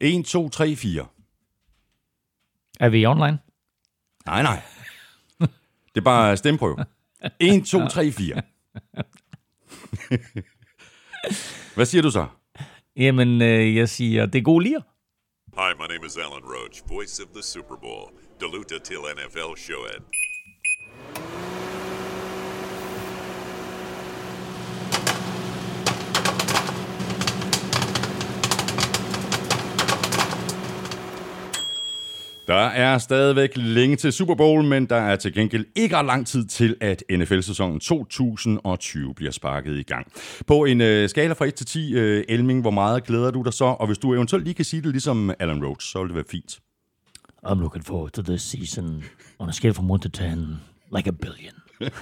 1, 2, 3, 4. Er vi online? Nej, nej. Det er bare stemprøve. 1, 2, 3, 4. Hvad siger du så? Jamen, øh, jeg siger, det er god lir. Hi, my name is Alan Roach, voice of the Super Bowl. Deluta till NFL showed. Der er stadigvæk længe til Super Bowl, men der er til gengæld ikke ret lang tid til, at NFL-sæsonen 2020 bliver sparket i gang. På en øh, skala fra 1 til 10, øh, Elming, hvor meget glæder du dig så? Og hvis du eventuelt lige kan sige det ligesom Alan Roach, så vil det være fint. I'm looking forward to this season on a scale from 1 to 10, like a billion.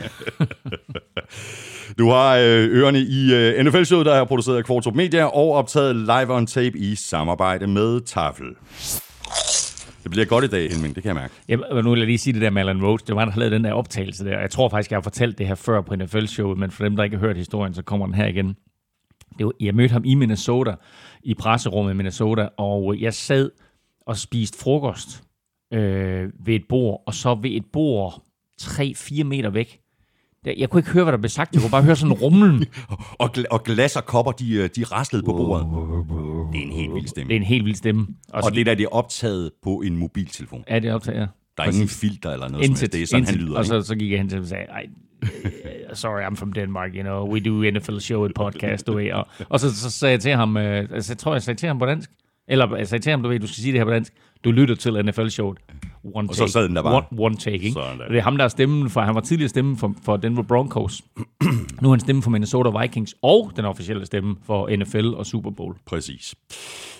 Du har øh, ørerne i øh, NFL-showet, der er produceret af Kvartrup Media og optaget live on tape i samarbejde med Tafel. Det bliver godt i dag, Elming, det kan jeg mærke. Jeg, nu vil jeg lige sige det der med Alan Rhodes. Det var han, der lavede den der optagelse der. Jeg tror faktisk, jeg har fortalt det her før på NFL-showet, men for dem, der ikke har hørt historien, så kommer den her igen. Det var, jeg mødte ham i Minnesota, i presserummet i Minnesota, og jeg sad og spiste frokost øh, ved et bord, og så ved et bord 3-4 meter væk. Der- Jeg kunne ikke høre, hvad der blev sagt. Jeg kunne bare høre sådan rumlen. Og, gla- og glas og kopper, de, øh, de raslede på bordet. Det er en helt vild stemme. Det er en helt vild stemme. Og, Og det der, det er optaget på en mobiltelefon. er det optager. Der er ingen filter eller noget som. Intet, Det er sådan, han intet. lyder. Og så, så gik jeg hen til ham og sagde, Ej, øh, sorry, I'm from Denmark, you know, we do NFL show et podcast, du ved. Og, og så, så sagde jeg til ham, øh, altså, jeg tror, jeg sagde til ham på dansk, eller jeg sagde til ham, du ved, du skal sige det her på dansk, du lytter til NFL-showet. One Og så sad den der bare. One, one take, ikke? Og det er ham, der er stemmen for, han var tidligere stemme for, for Denver Broncos. nu er han stemme for Minnesota Vikings, og den officielle stemme for NFL og Super Bowl. Præcis.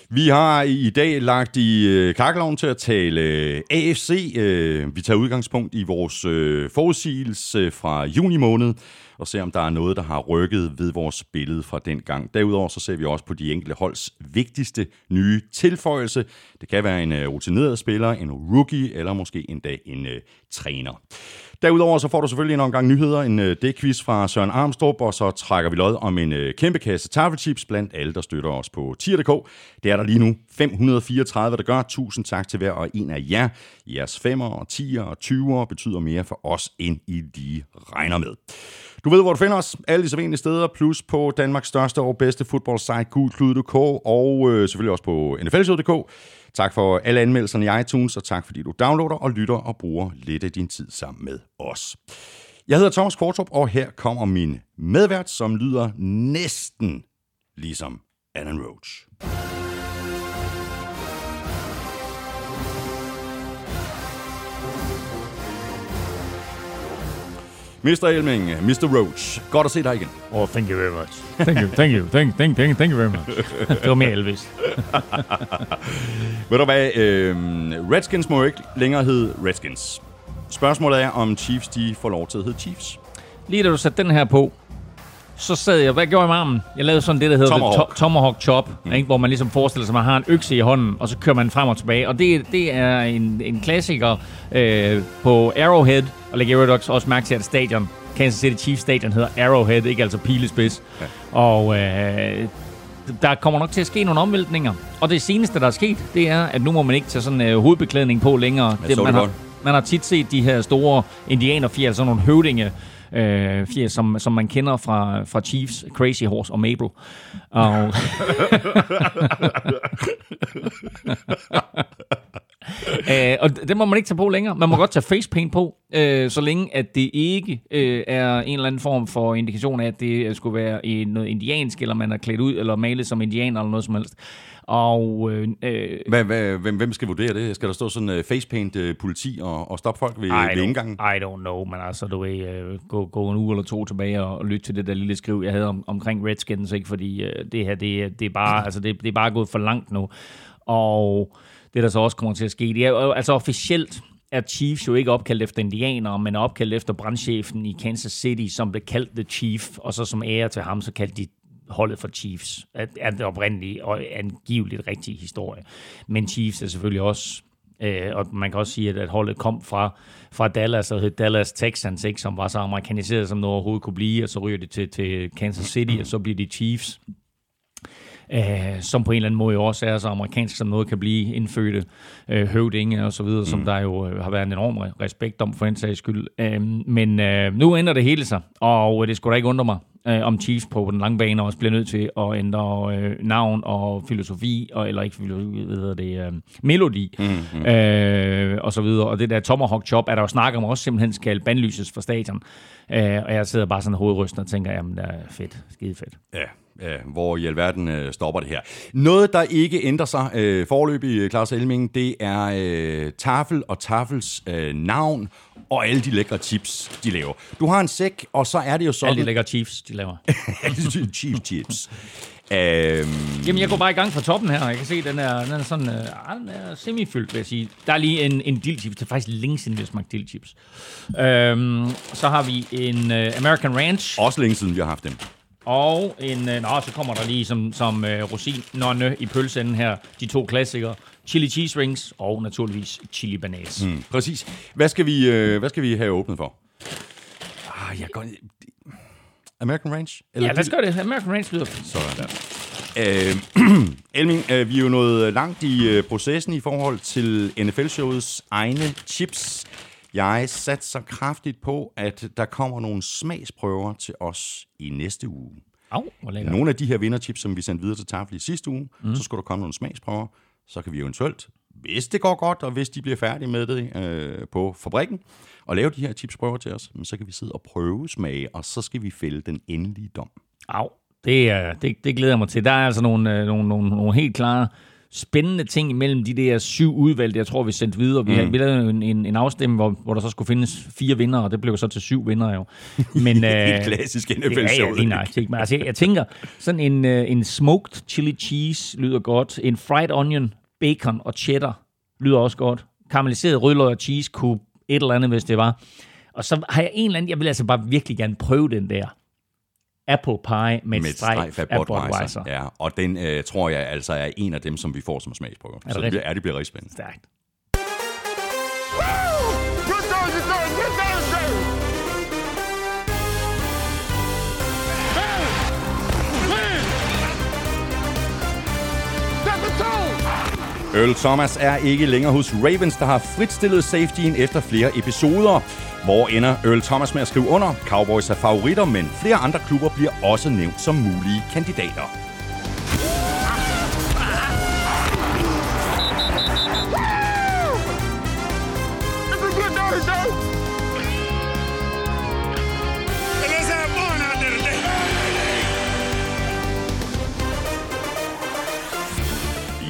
Vi har i dag lagt i øh, kakkeloven til at tale øh, AFC. Øh, vi tager udgangspunkt i vores øh, forudsigelse fra juni måned, og se, om der er noget, der har rykket ved vores billede fra den gang. Derudover så ser vi også på de enkelte holds vigtigste nye tilføjelse. Det kan være en øh, rutineret spiller, en rookie, eller måske endda en øh, træner. Derudover så får du selvfølgelig en omgang nyheder, en øh, dækquiz fra Søren Armstrong, og så trækker vi lod om en øh, kæmpe kasse taffelchips blandt alle, der støtter os på tier.dk. Det er der lige nu 534, der gør. Tusind tak til hver og en af jer. Jeres femmer og 10'er og 20'er betyder mere for os, end I lige regner med. Du ved, hvor du finder os. Alle de sædvanlige steder, plus på Danmarks største og bedste fodboldsite, gulklud.dk, og øh, selvfølgelig også på nflshow.dk. Tak for alle anmeldelserne i iTunes, og tak fordi du downloader og lytter og bruger lidt af din tid sammen med os. Jeg hedder Thomas Kvartrup, og her kommer min medvært, som lyder næsten ligesom Alan Roach. Mr. Elming, Mr. Roach, godt at se dig igen. Oh, thank you very much. Thank you, thank you, thank, thank, thank, thank you very much. det var mere Elvis. Ved du hvad, øh, Redskins må ikke længere hedde Redskins. Spørgsmålet er, om Chiefs de får lov til at hedde Chiefs. Lige da du satte den her på, så sad jeg, hvad gjorde jeg med armen? Jeg lavede sådan det, der hedder Tomahawk. To- tomahawk chop, mm. ikke? hvor man ligesom forestiller sig, at man har en økse i hånden, og så kører man frem og tilbage. Og det, det er en, en klassiker øh, på Arrowhead, og lægger jeg også, mærke til, at stadion, Kansas City Chiefs stadion hedder Arrowhead, ikke altså pilespids. Ja. Og øh, der kommer nok til at ske nogle omvæltninger. Og det seneste, der er sket, det er, at nu må man ikke tage sådan øh, hovedbeklædning på længere. det man, har, man har tit set de her store indianerfjer, sådan nogle høvdinge, øh, fjer, som, som man kender fra, fra Chiefs, Crazy Horse og Mabel. Og, øh, og det må man ikke tage på længere. Man må godt tage facepaint på, øh, så længe at det ikke øh, er en eller anden form for indikation af, at det skulle være i noget indiansk, eller man er klædt ud, eller malet som indianer, eller noget som helst. Og øh, øh, Hvad, hvad, hvem, hvem skal vurdere det? Skal der stå sådan uh, facepaint uh, politi og, og stoppe folk ved, ved indgangen? I don't know, men altså, du ved, uh, gå, gå en uge eller to tilbage og, og lytte til det der lille skriv, jeg havde om, omkring Redskins, ikke? fordi uh, det her, det, er- det, er bare, altså, det, det er bare gået for langt nu. Og det, der så også kommer til at ske, det er altså officielt er Chiefs jo ikke opkaldt efter indianere, men er opkaldt efter brandchefen i Kansas City, som blev kaldt The Chief, og så som ære til ham, så kaldte de holdet for Chiefs. Er, det oprindelige og angiveligt rigtige historie. Men Chiefs er selvfølgelig også Øh, og man kan også sige, at, at holdet kom fra, fra Dallas og hed Dallas Texans, ikke, som var så amerikaniseret, som noget overhovedet kunne blive, og så ryger det til, til Kansas City, og så bliver de Chiefs. øh, som på en eller anden måde også er så amerikansk, som noget kan blive indfødte øh, høvdinge og så videre, mm. som der jo øh, har været en enorm respekt om for en sags skyld. Øh, men øh, nu ændrer det hele sig, og det skulle da ikke undre mig, øh, om Chiefs på den lange bane også bliver nødt til at ændre øh, navn og filosofi, og, eller ikke filosofi, hvad hedder det, øh, melodi, mm-hmm. øh, og så videre. Og det der Tomahawk Chop er der jo snak om også simpelthen skal bandlyses for stadion. Øh, og jeg sidder bare sådan hovedrystende og tænker, jamen det er fedt, skide fedt. Ja, ja, hvor i alverden øh, stopper det her. Noget, der ikke ændrer sig øh, forløbig, øh, Claus Elming, det er øh, Tafel og Tafels øh, navn og alle de lækre chips, de laver. Du har en sæk, og så er det jo sådan... Alle de lækre chips, de laver. alle de chips chips. Øhm... Jamen, jeg går bare i gang fra toppen her, og jeg kan se, den er, den er sådan øh, den er semifyldt, vil jeg sige. Der er lige en, en dildchips. Det er faktisk længe siden, vi har smagt dildchips. Øhm, så har vi en øh, American Ranch. Også længe siden, vi har haft dem. Og en, øh, nå, så kommer der lige som, som øh, rosin nonne i pølseenden her, de to klassikere. Chili cheese rings og naturligvis chili banæs. Mm, præcis. Hvad skal, vi, øh, hvad skal vi have åbnet for? Ah, jeg går... American Ranch? Eller ja, lad os gøre det. American Ranch lyder Sådan. Øh, Elming, øh, vi er jo nået langt i øh, processen i forhold til NFL-showets egne chips. Jeg satser kraftigt på, at der kommer nogle smagsprøver til os i næste uge. Au, Nogle af de her vinderchips, som vi sendte videre til Tafel i sidste uge, mm. så skulle der komme nogle smagsprøver. Så kan vi eventuelt, hvis det går godt, og hvis de bliver færdige med det øh, på fabrikken, og lave de her chipsprøver til os, så kan vi sidde og prøve smage, og så skal vi fælde den endelige dom. Au, det, det, det glæder jeg mig til. Der er altså nogle, øh, nogle, nogle, nogle helt klare spændende ting imellem de der syv udvalgte, jeg tror, vi sendte videre. Vi, mm. havde, vi lavede en, en, en afstemning, hvor, hvor der så skulle findes fire vinder, og det blev så til syv vinder jo. Men, øh, klassisk NFL-show. Ja, ja, nej, men altså, jeg tænker, sådan en, øh, en smoked chili cheese lyder godt. En fried onion, bacon og cheddar lyder også godt. Karamelliseret rødløg og cheese kunne et eller andet, hvis det var. Og så har jeg en eller anden, jeg vil altså bare virkelig gerne prøve den der apple pie med, med streg af Budweiser. Budweiser. Ja, og den øh, tror jeg altså er en af dem, som vi får som smagsprøver. Så det, bliver, ja, det bliver rigtig spændende. Stærkt. Earl Thomas er ikke længere hos Ravens, der har fritstillet safetyen efter flere episoder. Hvor ender Earl Thomas med at skrive under? Cowboys er favoritter, men flere andre klubber bliver også nævnt som mulige kandidater.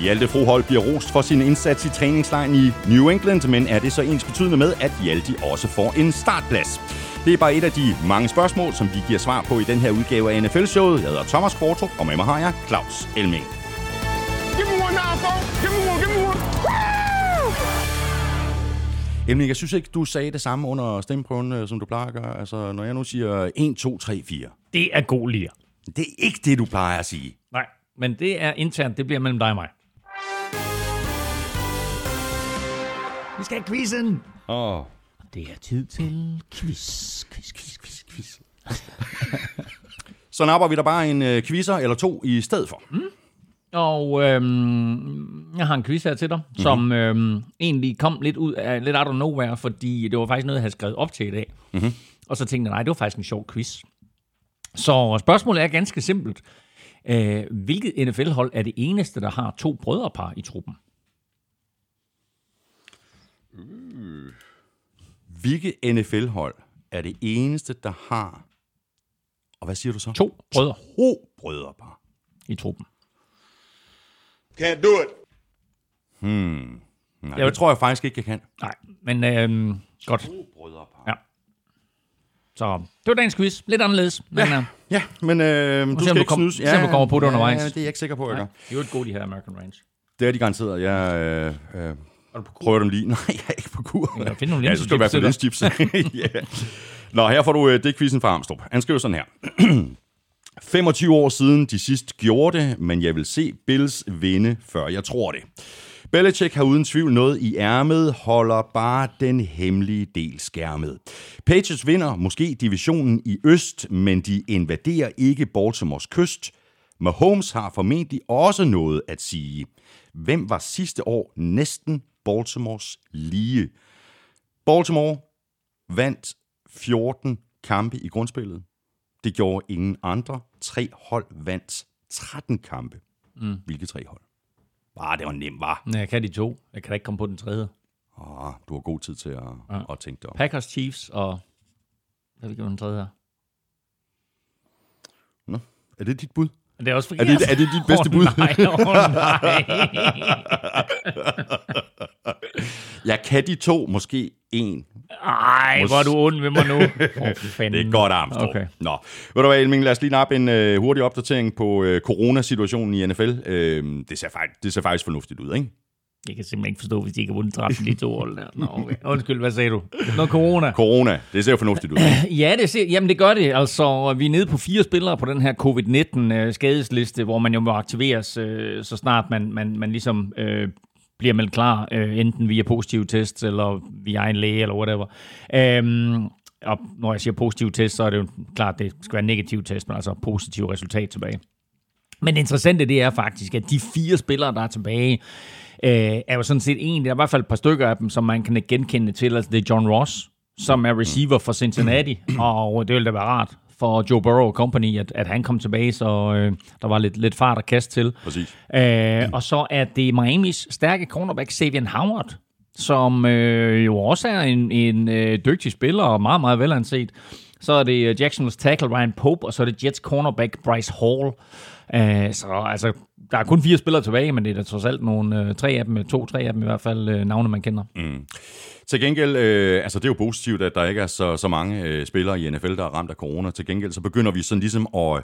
Hjalte Frohold bliver rost for sin indsats i træningslejren i New England, men er det så ens betydende med, at Hjalte også får en startplads? Det er bare et af de mange spørgsmål, som vi giver svar på i den her udgave af NFL-showet. Jeg hedder Thomas Kvartrup, og med mig har jeg Claus Elming. Elming, jeg synes ikke, du sagde det samme under stemmeprøven, øh, som du plejer at gøre. Altså, når jeg nu siger 1, 2, 3, 4. Det er god lir. Det er ikke det, du plejer at sige. Nej, men det er internt. Det bliver mellem dig og mig. Vi skal have quizzen. Åh. Oh. Det er tid til quiz, quiz, quiz, quiz, quiz. Så napper vi der bare en uh, quizzer eller to i stedet for. Mm. Og øhm, jeg har en quiz her til dig, mm-hmm. som øhm, egentlig kom lidt ud af lidt out of nowhere, fordi det var faktisk noget, jeg havde skrevet op til i dag. Mm-hmm. Og så tænkte jeg, nej, det var faktisk en sjov quiz. Så spørgsmålet er ganske simpelt. Øh, hvilket NFL-hold er det eneste, der har to brødrepar i truppen? Hvilket NFL-hold er det eneste, der har... Og hvad siger du så? To brødre. To brødrepar. I truppen. Can't do it. Hmm. Nej, jeg det tror jeg faktisk ikke, jeg kan. Nej, men øhm, godt. To brødrepar. Ja. Så det var dagens quiz. Lidt anderledes. Men, ja, øh, ja, men øh, du skal ikke kom, snydes. Ja, du kommer på det undervejs. Ja, det er jeg ikke sikker på, jeg gør. Det er jo et godt, de her American Range. Det er de garanteret. Jeg øh, øh, prøver dem lige. Nej, jeg er ikke på kur. Ja, find nogle ja, så skal du være på lindstips. ja. Nå, her får du øh, det quizzen fra Armstrong. Han skriver sådan her. 25 år siden de sidst gjorde det, men jeg vil se Bills vinde, før jeg tror det. Belichick har uden tvivl noget i ærmet, holder bare den hemmelige del skærmet. Patriots vinder måske divisionen i øst, men de invaderer ikke Baltimores kyst. Mahomes har formentlig også noget at sige. Hvem var sidste år næsten Baltimores lige? Baltimore vandt 14 kampe i grundspillet. Det gjorde ingen andre. Tre hold vandt 13 kampe. Mm. Hvilke tre hold? Ah, det var nemt, var. Nej, jeg kan de to. Jeg kan da ikke komme på den tredje. Ah, du har god tid til at, ja. at tænke dig om. Packers, Chiefs og... Hvad vil den tredje her? Nå, er det dit bud? Det er også Er det, er det dit bedste oh, bud? Nej, oh, nej. Jeg kan de to, måske en. Ej, hvor er du ond ved mig nu. For fanden. Det er godt, Armstrong. Okay. Nå, ved du hvad, Elming, lad os lige nappe en uh, hurtig opdatering på uh, coronasituationen i NFL. Uh, det, ser faktisk, det ser faktisk fornuftigt ud, ikke? Jeg kan simpelthen ikke forstå, hvis de ikke har vundet 13 de to hold der. Nå, okay. Undskyld, hvad sagde du? Noget corona. Corona, det ser fornuftigt ud. Ja, det ser, jamen det gør det. Altså, vi er nede på fire spillere på den her covid-19-skadesliste, hvor man jo må aktiveres, øh, så snart man, man, man ligesom øh, bliver meldt klar, øh, enten via positiv test, eller via en læge, eller whatever. Øhm, og når jeg siger positiv test, så er det jo klart, det skal være en negativ test, men altså positiv resultat tilbage. Men det interessante, det er faktisk, at de fire spillere, der er tilbage, øh, er jo sådan set en, der er i hvert fald et par stykker af dem, som man kan genkende til. Altså det er John Ross, som er receiver for Cincinnati, og det ville da være rart for Joe Burrow Company, at, at han kom tilbage, så øh, der var lidt, lidt fart at kaste til. Præcis. Øh, og så er det Miamis stærke cornerback, Xavier Howard, som øh, jo også er en, en øh, dygtig spiller og meget, meget velanset. Så er det øh, Jacksonville's tackle Ryan Pope, og så er det Jets cornerback Bryce Hall. Øh, så altså, der er kun fire spillere tilbage, men det er da trods alt nogle øh, tre af dem, øh, to-tre af dem i hvert fald, øh, navne man kender. Mm. Til gengæld, øh, altså det er jo positivt, at der ikke er så, så mange øh, spillere i NFL, der er ramt af corona. Til gengæld, så begynder vi sådan ligesom at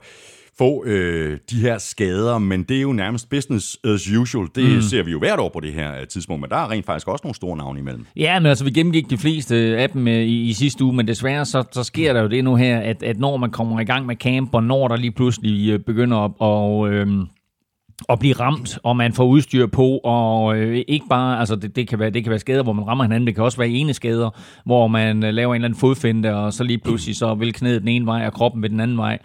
få øh, de her skader, men det er jo nærmest business as usual. Det mm. ser vi jo hvert år på det her øh, tidspunkt, men der er rent faktisk også nogle store navne imellem. Ja, men altså, vi gennemgik de fleste af dem øh, i, i sidste uge, men desværre så, så sker der jo det nu her, at, at når man kommer i gang med camp, og når der lige pludselig øh, begynder at... Og, øh, at blive ramt, og man får udstyr på, og øh, ikke bare, altså det, det, kan være, det kan være skader, hvor man rammer hinanden, det kan også være ene skader, hvor man øh, laver en eller anden fodfinde, og så lige pludselig så vil knæet den ene vej, og kroppen ved den anden vej.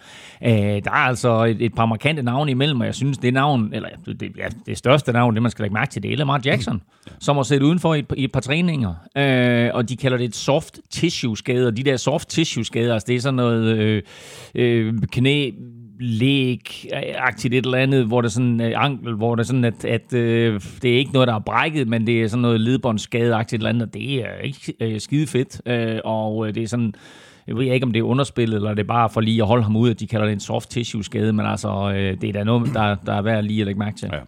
Øh, der er altså et, et par markante navne imellem, og jeg synes, det navn, eller det, ja, det største navn, det man skal lægge mærke til, det er Lamar Jackson, som har siddet udenfor i et, i et par træninger, øh, og de kalder det et soft tissue skade, og De der soft tissue skader, altså det er sådan noget øh, øh, knæ, læg-agtigt et eller andet, hvor det er sådan øh, ankel, hvor det er sådan, at, at øh, det er ikke noget, der er brækket, men det er sådan noget ledbåndsskade-agtigt et eller andet, og det er ikke øh, skide fedt, øh, og øh, det er sådan, jeg ved ikke, om det er underspillet, eller det er bare for lige at holde ham ud, at de kalder det en soft tissue skade, men altså, øh, det er da noget, der, der er værd lige at lægge mærke til. Ja.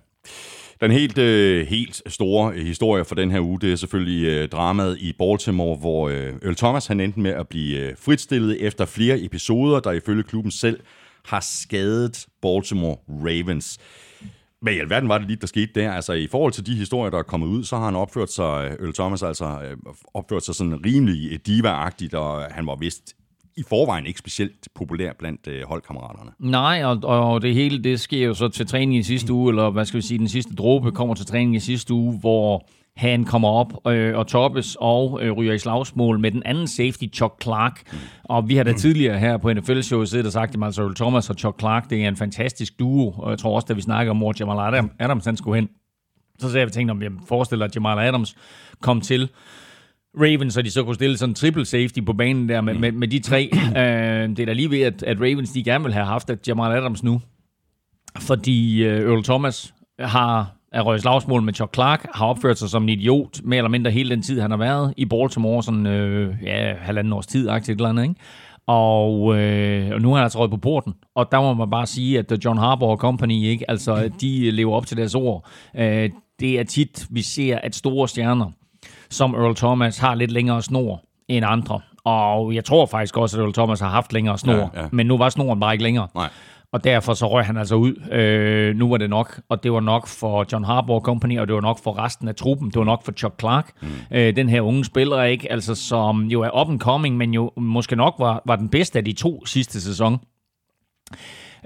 Den helt, øh, helt store øh, historie for den her uge, det er selvfølgelig øh, dramaet i Baltimore, hvor øh, Earl Thomas han endte med at blive øh, fritstillet efter flere episoder, der ifølge klubben selv har skadet Baltimore Ravens. Hvad i alverden var det lige, der skete der? Altså i forhold til de historier, der er kommet ud, så har han opført sig, Øl Thomas altså øh, opført sig sådan rimelig øh, diva-agtigt, og han var vist i forvejen ikke specielt populær blandt øh, holdkammeraterne. Nej, og, og det hele det sker jo så til træning i sidste uge, eller hvad skal vi sige, den sidste dråbe kommer til træning i sidste uge, hvor han kommer op øh, og toppes og øh, ryger i slagsmål med den anden safety, Chuck Clark. Og vi har da tidligere her på NFL-showet siddet og sagt, at altså Thomas og Chuck Clark, det er en fantastisk duo. Og jeg tror også, da vi snakker om, hvor Jamal Adams han skulle hen, så sagde jeg, tænkte, om jeg forestiller, at Jamal Adams kom til Ravens, så de så kunne stille sådan en triple safety på banen der med, med, med de tre. øh, det er da lige ved, at, at Ravens de gerne vil have haft at Jamal Adams nu. Fordi øh, Earl Thomas har er røget slagsmål med Chuck Clark, har opført sig som en idiot, mere eller mindre hele den tid, han har været i Baltimore, sådan øh, ja, halvanden års tid, et eller andet, ikke? Og, øh, og nu er han altså røget på porten. Og der må man bare sige, at John Harbaugh Company, ikke, altså, de lever op til deres ord. Øh, det er tit, vi ser, at store stjerner, som Earl Thomas, har lidt længere snor end andre. Og jeg tror faktisk også, at Earl Thomas har haft længere snor, ja, ja. men nu var snoren bare ikke længere. Nej. Og derfor så røg han altså ud. Øh, nu var det nok, og det var nok for John Harbaugh Company, og det var nok for resten af truppen. Det var nok for Chuck Clark. Mm. Øh, den her unge spiller, ikke, altså, som jo er up and coming, men jo måske nok var, var den bedste af de to sidste sæson.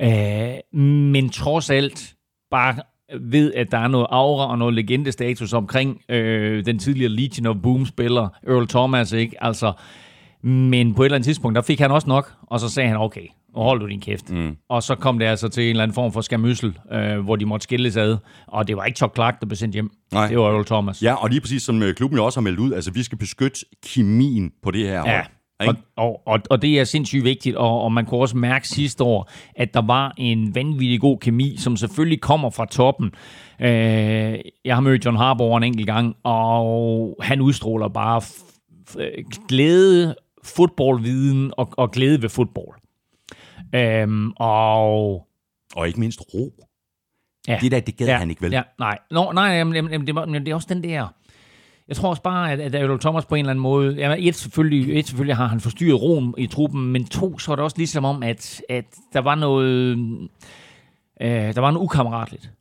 Øh, men trods alt bare ved, at der er noget aura og noget legendestatus omkring øh, den tidligere Legion of Boom-spiller, Earl Thomas, ikke? Altså, Men på et eller andet tidspunkt, der fik han også nok, og så sagde han, okay, nu hold du din kæft. Mm. Og så kom det altså til en eller anden form for skamyssel, øh, hvor de måtte skilles ad. Og det var ikke Chuck Clark, der blev sendt hjem. Nej. Det var Earl Thomas. Ja, og lige præcis som øh, klubben jo også har meldt ud, altså vi skal beskytte kemien på det her hold. Ja. Og, og, og, og det er sindssygt vigtigt, og, og man kunne også mærke sidste år, at der var en vanvittig god kemi, som selvfølgelig kommer fra toppen. Øh, jeg har mødt John Harbour en enkelt gang, og han udstråler bare glæde, fodboldviden og, og glæde ved fodbold. Øhm, og Og ikke mindst ro. ja, Det der, det gad han ikke vel? Ja, nej, Nå, nej jamen, jamen, det, var- men det er også den der... Jeg tror også bare, at, at Earl Thomas på en eller anden måde... Jamen, et, selvfølgelig, et, selvfølgelig har han forstyrret roen i truppen, men to, så er det også ligesom om, at, at der var noget... Øh, der var noget ukammeratligt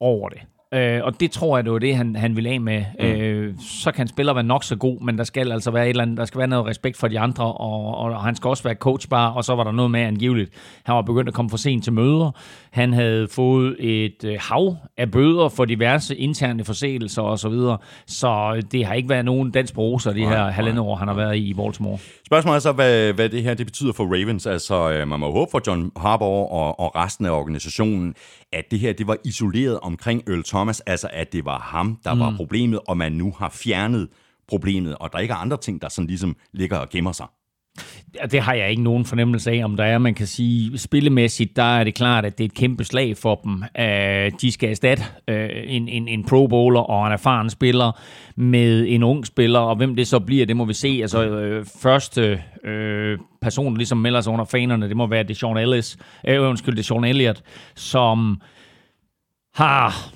over det. Øh, og det tror jeg, det var det, han, han ville af med. Mm. Øh, så kan spiller være nok så god, men der skal altså være et eller andet, der skal være noget respekt for de andre, og, og han skal også være coachbar, og så var der noget med angiveligt. Han var begyndt at komme for sent til møder. Han havde fået et øh, hav af bøder for diverse interne forseelser osv., så, videre. så det har ikke været nogen dans på roser, de her halvandet år, han har været i i Baltimore. Spørgsmålet er så, hvad, hvad det her det betyder for Ravens. Altså, øh, man må håbe for John Harbaugh og, og resten af organisationen, at det her det var isoleret omkring Earl Thomas, altså at det var ham, der mm. var problemet, og man nu har fjernet problemet, og der ikke er andre ting, der sådan ligesom ligger og gemmer sig. Ja, det har jeg ikke nogen fornemmelse af, om der er. Man kan sige, spillemæssigt, der er det klart, at det er et kæmpe slag for dem. Uh, de skal erstatte uh, en, en, en pro bowler og en erfaren spiller med en ung spiller, og hvem det så bliver, det må vi se. Altså, uh, første uh, person, der ligesom melder sig under fanerne, det må være Deshaun Ellis, uh, undskyld, Deshaun Elliott, som har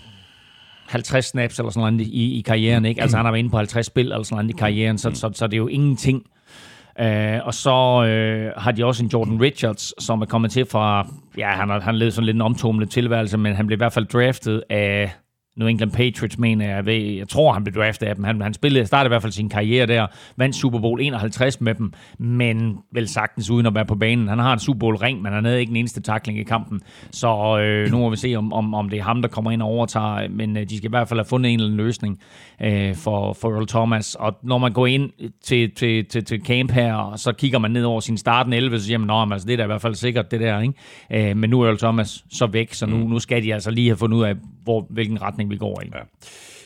50 snaps eller sådan noget i, i karrieren, ikke? Altså han har været inde på 50 spil eller sådan noget i karrieren, så, så, så det er jo ingenting. Uh, og så uh, har de også en Jordan Richards, som er kommet til fra, ja, han har, han levet sådan lidt en omtumlet tilværelse, men han blev i hvert fald draftet af New England Patriots, mener jeg. Ved, jeg tror, han blev draftet af dem. Han, han spillede, startede i hvert fald sin karriere der, vandt Super Bowl 51 med dem, men vel sagtens uden at være på banen. Han har en Super Bowl ring, men han havde ikke en eneste takling i kampen. Så øh, nu må vi se, om, om, om det er ham, der kommer ind og overtager. Men øh, de skal i hvert fald have fundet en eller anden løsning øh, for, for Earl Thomas. Og når man går ind til, til, til, til camp her, og så kigger man ned over sin starten 11, så siger man, at altså, det er da i hvert fald sikkert, det der. Ikke? Øh, men nu er Earl Thomas så væk, så nu, nu skal de altså lige have fundet ud af, hvor, hvilken retning vi går i. Ja.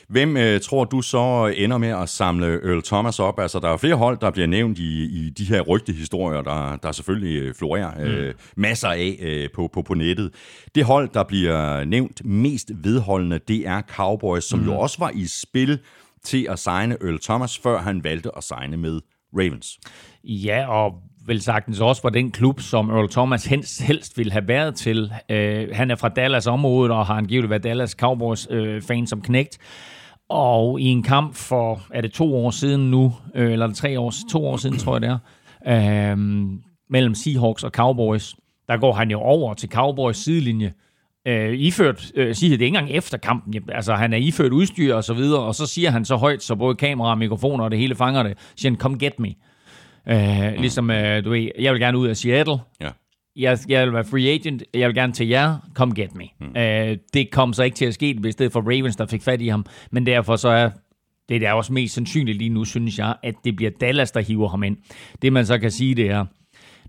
Hvem øh, tror du så ender med at samle Earl Thomas op? Altså, der er flere hold, der bliver nævnt i, i de her rygtehistorier, der, der selvfølgelig øh, florerer øh, mm. masser af øh, på, på, på nettet. Det hold, der bliver nævnt mest vedholdende, det er Cowboys, som mm. jo også var i spil til at signe Earl Thomas, før han valgte at signe med Ravens. Ja, og vel sagtens også var den klub, som Earl Thomas helst, helst ville have været til. Øh, han er fra Dallas området og har angiveligt været Dallas Cowboys uh, fan som knægt. Og i en kamp for, er det to år siden nu, øh, eller det tre år, to år siden, tror jeg det er, øh, mellem Seahawks og Cowboys, der går han jo over til Cowboys sidelinje, øh, iført, øh, siger det ikke engang efter kampen, altså han er iført udstyr og så videre, og så siger han så højt, så både kamera og mikrofoner og det hele fanger det, siger han, come get me. Øh, ligesom, øh, du ved, jeg vil gerne ud af Seattle, Ja. jeg, jeg vil være free agent, jeg vil gerne til jer, come get me. Mm. Øh, det kom så ikke til at ske, det stedet for Ravens, der fik fat i ham, men derfor så er det der er også mest sandsynligt lige nu, synes jeg, at det bliver Dallas, der hiver ham ind. Det man så kan sige, det er,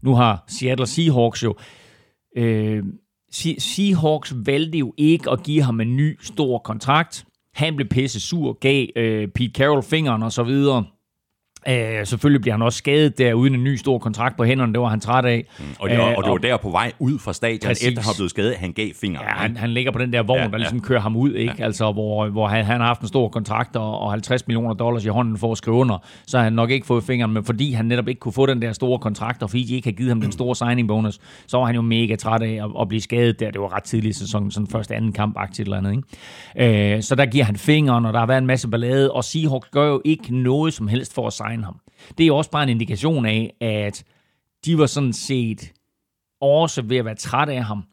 nu har Seattle Seahawks jo, øh, Seahawks valgte jo ikke at give ham en ny stor kontrakt. Han blev pisse sur, gav øh, Pete Carroll fingeren og så videre. Øh, selvfølgelig bliver han også skadet der, uden en ny stor kontrakt på hænderne. Det var han træt af. Mm. Og det, var, og det var der på vej ud fra stadion, Præcis. efter at have blevet skadet, han gav fingeren. Ja, han, han ligger på den der vogn, Ja, ja, der ligesom kører ham ud, ikke? Ja. Altså, hvor, hvor han, han har haft en stor kontrakt og, og 50 millioner dollars i hånden for at skrive under, så har han nok ikke fået fingeren, men fordi han netop ikke kunne få den der store kontrakt, og fordi de ikke har givet ham den store signing bonus, så var han jo mega træt af at, at blive skadet der. Det var ret tidligt i sæsonen, sådan første anden kamp aktivt eller andet, ikke? Øh, så der giver han fingeren, og der har været en masse ballade, og Seahawks gør jo ikke noget som helst for at signe ham. Det er også bare en indikation af, at de var sådan set også ved at være træt af ham,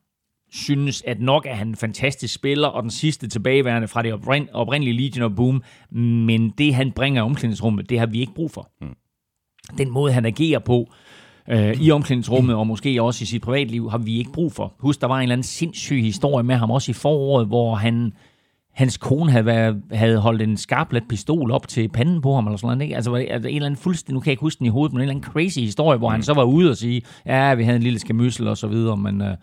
synes, at nok er han en fantastisk spiller, og den sidste tilbageværende fra det oprind- oprindelige Legion of Boom, men det, han bringer i omklædningsrummet, det har vi ikke brug for. Mm. Den måde, han agerer på øh, i omklædningsrummet, og måske også i sit privatliv, har vi ikke brug for. Husk, der var en eller anden sindssyg historie med ham, også i foråret, hvor han hans kone havde, været, havde holdt en skarplet pistol op til panden på ham, eller sådan noget, ikke? Altså, altså en eller anden fuldstændig, nu kan jeg ikke huske den i hovedet, men en eller anden crazy historie, hvor mm. han så var ude og sige, ja, vi havde en lille skamyssel og så videre, men øh,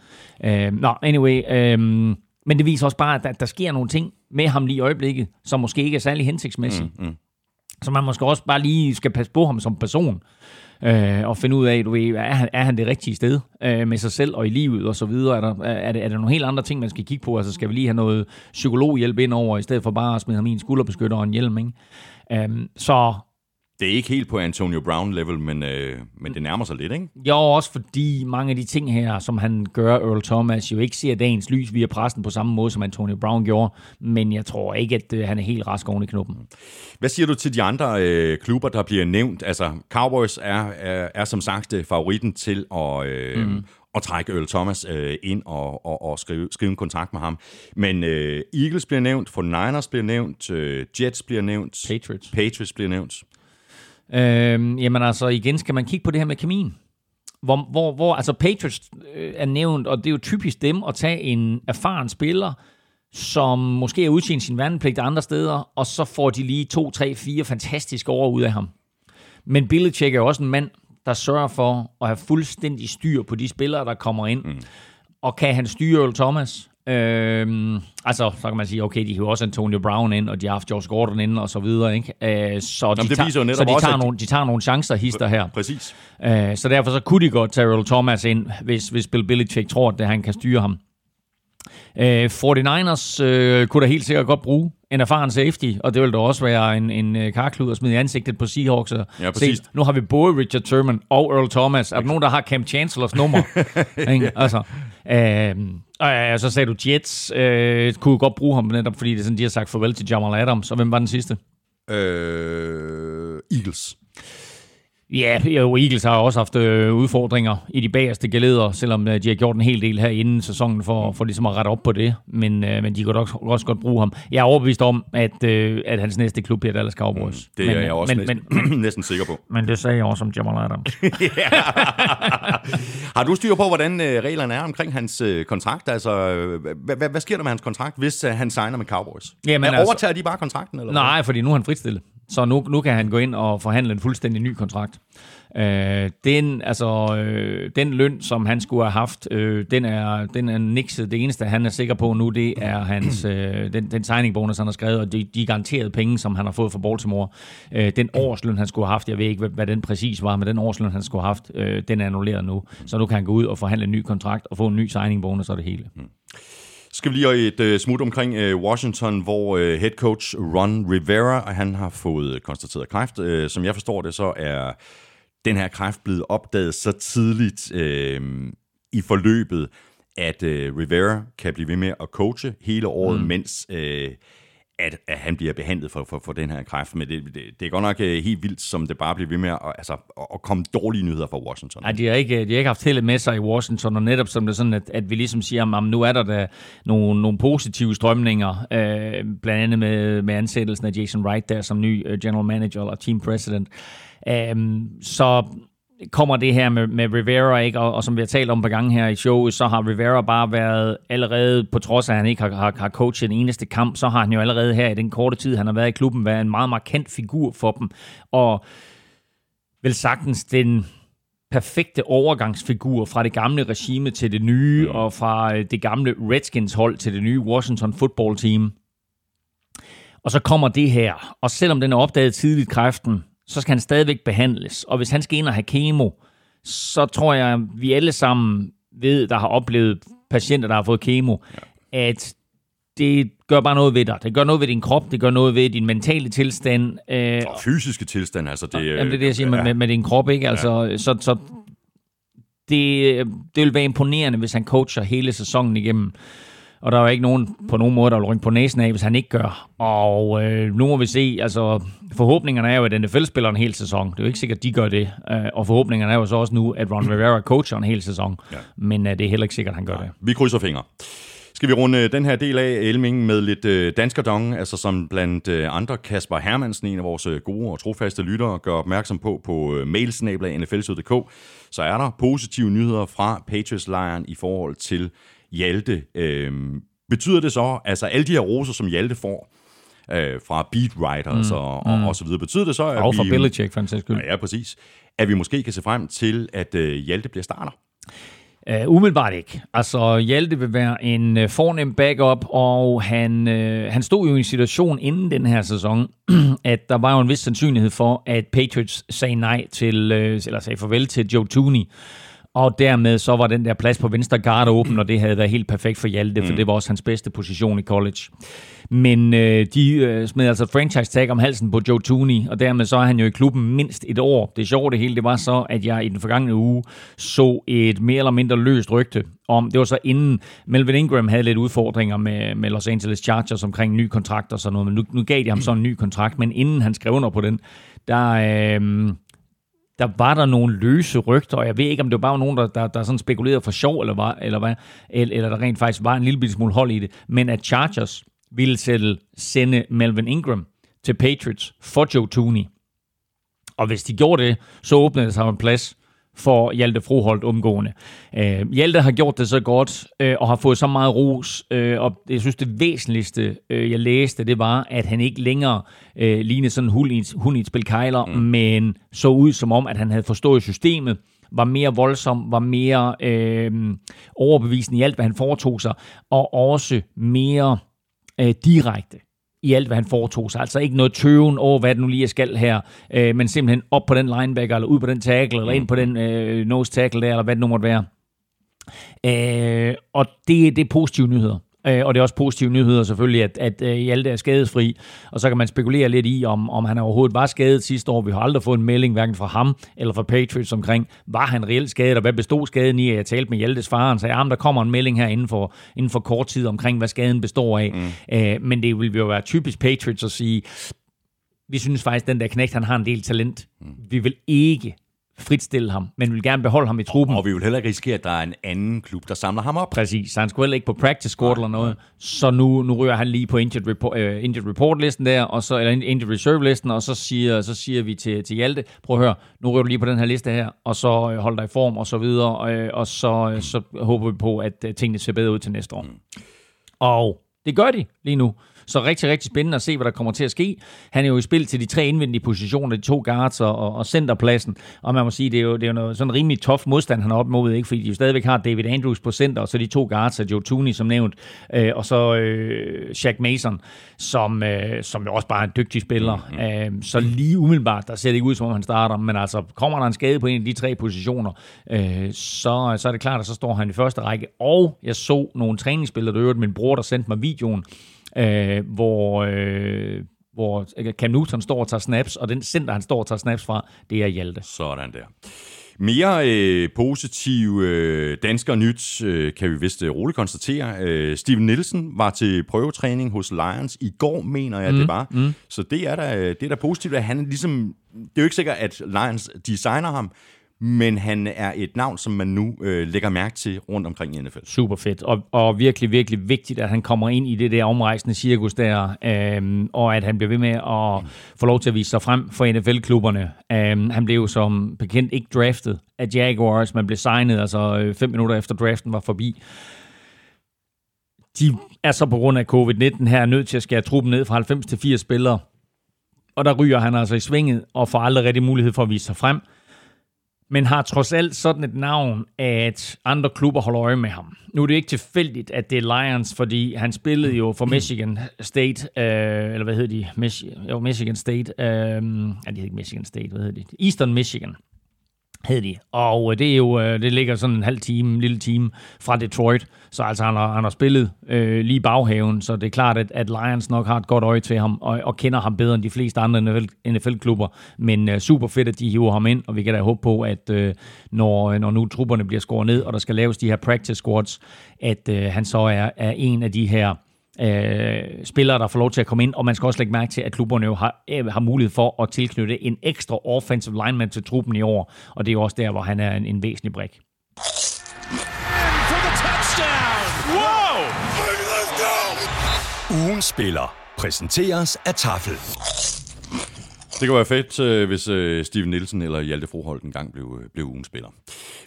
øh, nå, anyway, øh, men det viser også bare, at der, der sker nogle ting med ham lige i øjeblikket, som måske ikke er særlig hensigtsmæssige. Mm, mm. Så man måske også bare lige skal passe på ham som person øh, og finde ud af, du ved, er han, er han det rigtige sted øh, med sig selv og i livet og så videre? Er der, er, det, er der nogle helt andre ting, man skal kigge på? Altså skal vi lige have noget psykologhjælp ind over, i stedet for bare at smide ham i en skulderbeskytter og en hjelm, ikke? Øh, så det er ikke helt på Antonio Brown-level, men, øh, men det nærmer sig lidt, ikke? Jo, også fordi mange af de ting her, som han gør, Earl Thomas, jo ikke ser dagens lys via pressen på samme måde, som Antonio Brown gjorde. Men jeg tror ikke, at øh, han er helt rask oven i knuppen. Hvad siger du til de andre øh, klubber, der bliver nævnt? Altså, Cowboys er, er, er som sagt øh, favoritten til at... Øh, mm at trække Earl Thomas øh, ind og, og, og skrive, skrive en kontrakt med ham. Men øh, Eagles bliver nævnt, 49ers bliver nævnt, øh, Jets bliver nævnt, Patriots, Patriots bliver nævnt. Øh, jamen altså, igen skal man kigge på det her med kemien. Hvor, hvor, hvor altså Patriots øh, er nævnt, og det er jo typisk dem at tage en erfaren spiller, som måske er udtjent sin værnepligt andre steder, og så får de lige to, tre, fire fantastiske år ud af ham. Men Belichick er også en mand, der sørger for at have fuldstændig styr på de spillere, der kommer ind. Mm. Og kan han styre Earl Thomas? Øhm, altså, så kan man sige, okay, de har også Antonio Brown ind, og de har haft George Gordon ind, og så videre, ikke? Øh, så de, Jamen, tager, så de, også, tager nogle, de tager nogle chancer hister her. Præcis. Øh, så derfor så kunne de godt tage Earl Thomas ind, hvis, hvis Bill Belichick tror, at han kan styre ham. Øh, 49ers øh, kunne da helt sikkert godt bruge en erfaren safety, og det vil da også være en, en øh, karklud at smide i ansigtet på Seahawks. Ja, præcis. Se, nu har vi både Richard Sherman og Earl Thomas. Er der nogen, der har Cam Chancellors nummer? ja. altså, øh, og så sagde du Jets. Øh, kunne godt bruge ham netop, fordi det er sådan, de har sagt farvel til Jamal Adams. Og hvem var den sidste? Øh, Eagles. Ja, jo, Eagles har også haft øh, udfordringer i de bagerste geleder, selvom øh, de har gjort en hel del her inden sæsonen for, for ligesom at rette op på det. Men, øh, men de kan også, også godt bruge ham. Jeg er overbevist om, at, øh, at hans næste klub bliver Dallas Cowboys. Mm, det men, er jeg også men, næsten, men, næsten sikker på. Men det sagde jeg også om Jamal Adams. har du styr på, hvordan reglerne er omkring hans øh, kontrakt? Altså, øh, hvad, hvad sker der med hans kontrakt, hvis øh, han signer med Cowboys? Jamen, altså, overtager de bare kontrakten? Eller nej, hvad? fordi nu er han fritstillet. Så nu, nu kan han gå ind og forhandle en fuldstændig ny kontrakt. Øh, den, altså, øh, den løn, som han skulle have haft, øh, den, er, den er nikset. Det eneste, han er sikker på nu, det er hans, øh, den, den signing bonus, han har skrevet, og de, de garanterede penge, som han har fået fra Baltimore. Øh, den årsløn, han skulle have haft, jeg ved ikke, hvad, hvad den præcis var, men den årsløn, han skulle have haft, øh, den er annulleret nu. Så nu kan han gå ud og forhandle en ny kontrakt og få en ny signing bonus og det hele. Mm skal vi lige et uh, smut omkring uh, Washington, hvor uh, head coach Ron Rivera, han har fået konstateret kræft. Uh, som jeg forstår det, så er den her kræft blevet opdaget så tidligt uh, i forløbet, at uh, Rivera kan blive ved med at coache hele året, mm. mens uh, at, at han bliver behandlet for, for, for den her kræft. Men det, det, det er godt nok øh, helt vildt, som det bare bliver ved med at, altså, at komme dårlige nyheder fra Washington. Nej, de har ikke, de har ikke haft heldet med sig i Washington, og netop som det er sådan, at, at vi ligesom siger, at nu er der da nogle, nogle positive strømninger, øh, blandt andet med, med ansættelsen af Jason Wright der som ny øh, general manager eller team president. Øh, så kommer det her med, med Rivera, ikke? Og, og som vi har talt om på gange her i showet, så har Rivera bare været allerede, på trods af at han ikke har, har, har coachet en eneste kamp, så har han jo allerede her i den korte tid, han har været i klubben, været en meget markant figur for dem. Og vel sagtens den perfekte overgangsfigur fra det gamle regime til det nye, mm. og fra øh, det gamle Redskins hold til det nye Washington football team. Og så kommer det her, og selvom den er opdaget tidligt kræften, så skal han stadigvæk behandles. Og hvis han skal ind og have kemo, så tror jeg, vi alle sammen ved, der har oplevet patienter, der har fået kemo, ja. at det gør bare noget ved dig. Det gør noget ved din krop, det gør noget ved din mentale tilstand. Øh, og fysiske tilstand, altså det... Jamen, det er det, jeg siger ja. med, med din krop, ikke? Altså, ja. så, så det, det vil være imponerende, hvis han coacher hele sæsonen igennem. Og der er jo ikke nogen på nogen måde, der vil rynke på næsen af, hvis han ikke gør. Og øh, nu må vi se, altså forhåbningerne er jo, at NFL spiller en hel sæson. Det er jo ikke sikkert, at de gør det. Øh, og forhåbningerne er jo så også nu, at Ron Rivera coacher en hel sæson. Ja. Men øh, det er heller ikke sikkert, at han gør Nej. det. Vi krydser fingre. Skal vi runde den her del af Elming med lidt øh, danskerdong, altså som blandt øh, andre Kasper Hermansen, en af vores øh, gode og trofaste lyttere, gør opmærksom på på øh, mailsnabla nflsud.dk, så er der positive nyheder fra Patriots-lejren i forhold til Hjalte. Øh, betyder det så, altså alle de her roser, som Hjalte får, øh, fra beat writers mm. og, og, mm. og så videre, betyder det så, at Og for vi... Belichick, for en sags skyld. Ja, præcis. At vi måske kan se frem til, at øh, Hjalte bliver starter. Uh, umiddelbart ikke. Altså, Hjalte vil være en uh, fornem backup, og han, uh, han stod jo i en situation inden den her sæson, at der var jo en vis sandsynlighed for, at Patriots sagde nej til, uh, eller sagde farvel til Joe Tooney. Og dermed så var den der plads på venstre guard åben, og det havde været helt perfekt for Hjalte, for det var også hans bedste position i college. Men øh, de øh, smed altså franchise tag om halsen på Joe Tooney, og dermed så er han jo i klubben mindst et år. Det sjove det hele, det var så, at jeg i den forgangne uge så et mere eller mindre løst rygte om, det var så inden Melvin Ingram havde lidt udfordringer med, med Los Angeles Chargers omkring ny kontrakt og sådan noget, men nu, nu gav de ham så en ny kontrakt, men inden han skrev under på den, der... Øh, der var der nogle løse rygter, og jeg ved ikke, om det var bare nogen, der, der, der sådan spekulerede for sjov, eller, var, eller, hvad, eller, eller der rent faktisk var en lille smule hold i det, men at Chargers ville sætte, sende Melvin Ingram til Patriots for Joe Tooney. Og hvis de gjorde det, så åbnede det sig en plads for Hjalte Froholt omgående. Øh, Hjalte har gjort det så godt, øh, og har fået så meget ros, øh, og jeg synes det væsentligste, øh, jeg læste, det var, at han ikke længere øh, lignede sådan en hund i et, hund i et spil kejler, mm. men så ud som om, at han havde forstået systemet, var mere voldsom, var mere øh, overbevisende i alt, hvad han foretog sig, og også mere øh, direkte i alt, hvad han foretog sig. Altså ikke noget tøven over, hvad det nu lige skal her, øh, men simpelthen op på den linebacker, eller ud på den tackle, eller ind på den øh, nose tackle der, eller hvad det nu måtte være. Øh, og det, det er positive nyheder. Øh, og det er også positive nyheder selvfølgelig, at, at Hjalte er skadesfri. Og så kan man spekulere lidt i, om, om han overhovedet var skadet sidste år. Vi har aldrig fået en melding, hverken fra ham eller fra Patriots omkring, var han reelt skadet, og hvad bestod skaden i? Jeg talte med Hjaltes far, han sagde, at der kommer en melding her inden for, inden for kort tid omkring, hvad skaden består af. Mm. Uh, men det vil jo være typisk Patriots at sige, vi synes faktisk, at den der knægt, han har en del talent. Mm. Vi vil ikke fritstille ham, men vil gerne beholde ham i truppen. Og vi vil heller ikke risikere, at der er en anden klub, der samler ham op. Præcis, så han skulle heller ikke på practice squad eller noget. Så nu, nu ryger han lige på injured report, uh, injured report listen der, og så, eller injured reserve listen, og så siger, så siger vi til, til Hjalte, prøv at høre, nu ryger du lige på den her liste her, og så uh, hold dig i form, og så videre, og, uh, og så, uh, så håber vi på, at uh, tingene ser bedre ud til næste år. Mm. Og det gør de lige nu. Så rigtig, rigtig spændende at se, hvad der kommer til at ske. Han er jo i spil til de tre indvendige positioner, de to guards og, og centerpladsen. Og man må sige, det er jo, det er jo noget, sådan rimelig tough modstand, han har op mod, ikke? fordi de jo stadigvæk har David Andrews på center, og så de to guards af Joe Tooney, som nævnt, øh, og så øh, Shaq Mason, som, øh, som jo også bare er en dygtig spiller. Mm-hmm. Øh, så lige umiddelbart, der ser det ikke ud, som om han starter, men altså, kommer der en skade på en af de tre positioner, øh, så, så er det klart, at så står han i første række. Og jeg så nogle træningsbilleder, der øvrigt min bror, der sendte mig videoen, øh, hvor, øh, hvor Cam Newton står og tager snaps, og den center, han står og tager snaps fra, det er Hjalte. Sådan der. Mere øh, positiv øh, dansker nyt øh, kan vi vist øh, roligt konstatere. Øh, Steven Nielsen var til prøvetræning hos Lions i går, mener jeg, mm, det var. Mm. Så det er da, det er da positivt, at han ligesom... Det er jo ikke sikkert, at Lions designer ham, men han er et navn, som man nu øh, lægger mærke til rundt omkring i NFL. Super fedt, og, og virkelig, virkelig vigtigt, at han kommer ind i det der omrejsende cirkus der, øhm, og at han bliver ved med at mm. få lov til at vise sig frem for NFL-klubberne. Øhm, han blev jo som bekendt ikke draftet af Jaguars, man blev signet, altså øh, fem minutter efter draften var forbi. De er så på grund af covid-19 her nødt til at skære truppen ned fra 90 til 80 spillere, og der ryger han altså i svinget og får aldrig rigtig mulighed for at vise sig frem men har trods alt sådan et navn, at andre klubber holder øje med ham. Nu er det ikke tilfældigt, at det er Lions, fordi han spillede jo for Michigan State, øh, eller hvad hedder de? Mich- jo, Michigan State. Øh, ja, de hedder ikke Michigan State, hvad hedder de? Eastern Michigan hed de. Og øh, det er jo, øh, det ligger sådan en halv time, en lille time fra Detroit. Så altså, han har, han har spillet øh, lige baghaven, så det er klart, at, at Lions nok har et godt øje til ham, og, og kender ham bedre end de fleste andre NFL-klubber. Men øh, super fedt, at de hiver ham ind, og vi kan da håbe på, at øh, når, øh, når nu trupperne bliver skåret ned, og der skal laves de her practice squads, at øh, han så er, er en af de her øh, spillere, der får lov til at komme ind, og man skal også lægge mærke til, at klubberne jo har, øh, har mulighed for at tilknytte en ekstra offensive lineman til truppen i år, og det er jo også der, hvor han er en, en væsentlig brik. Ugen spiller præsenteres af Tafel. Det kunne være fedt, øh, hvis øh, Steven Nielsen eller Hjalte Froholt engang blev, blev ugens spiller.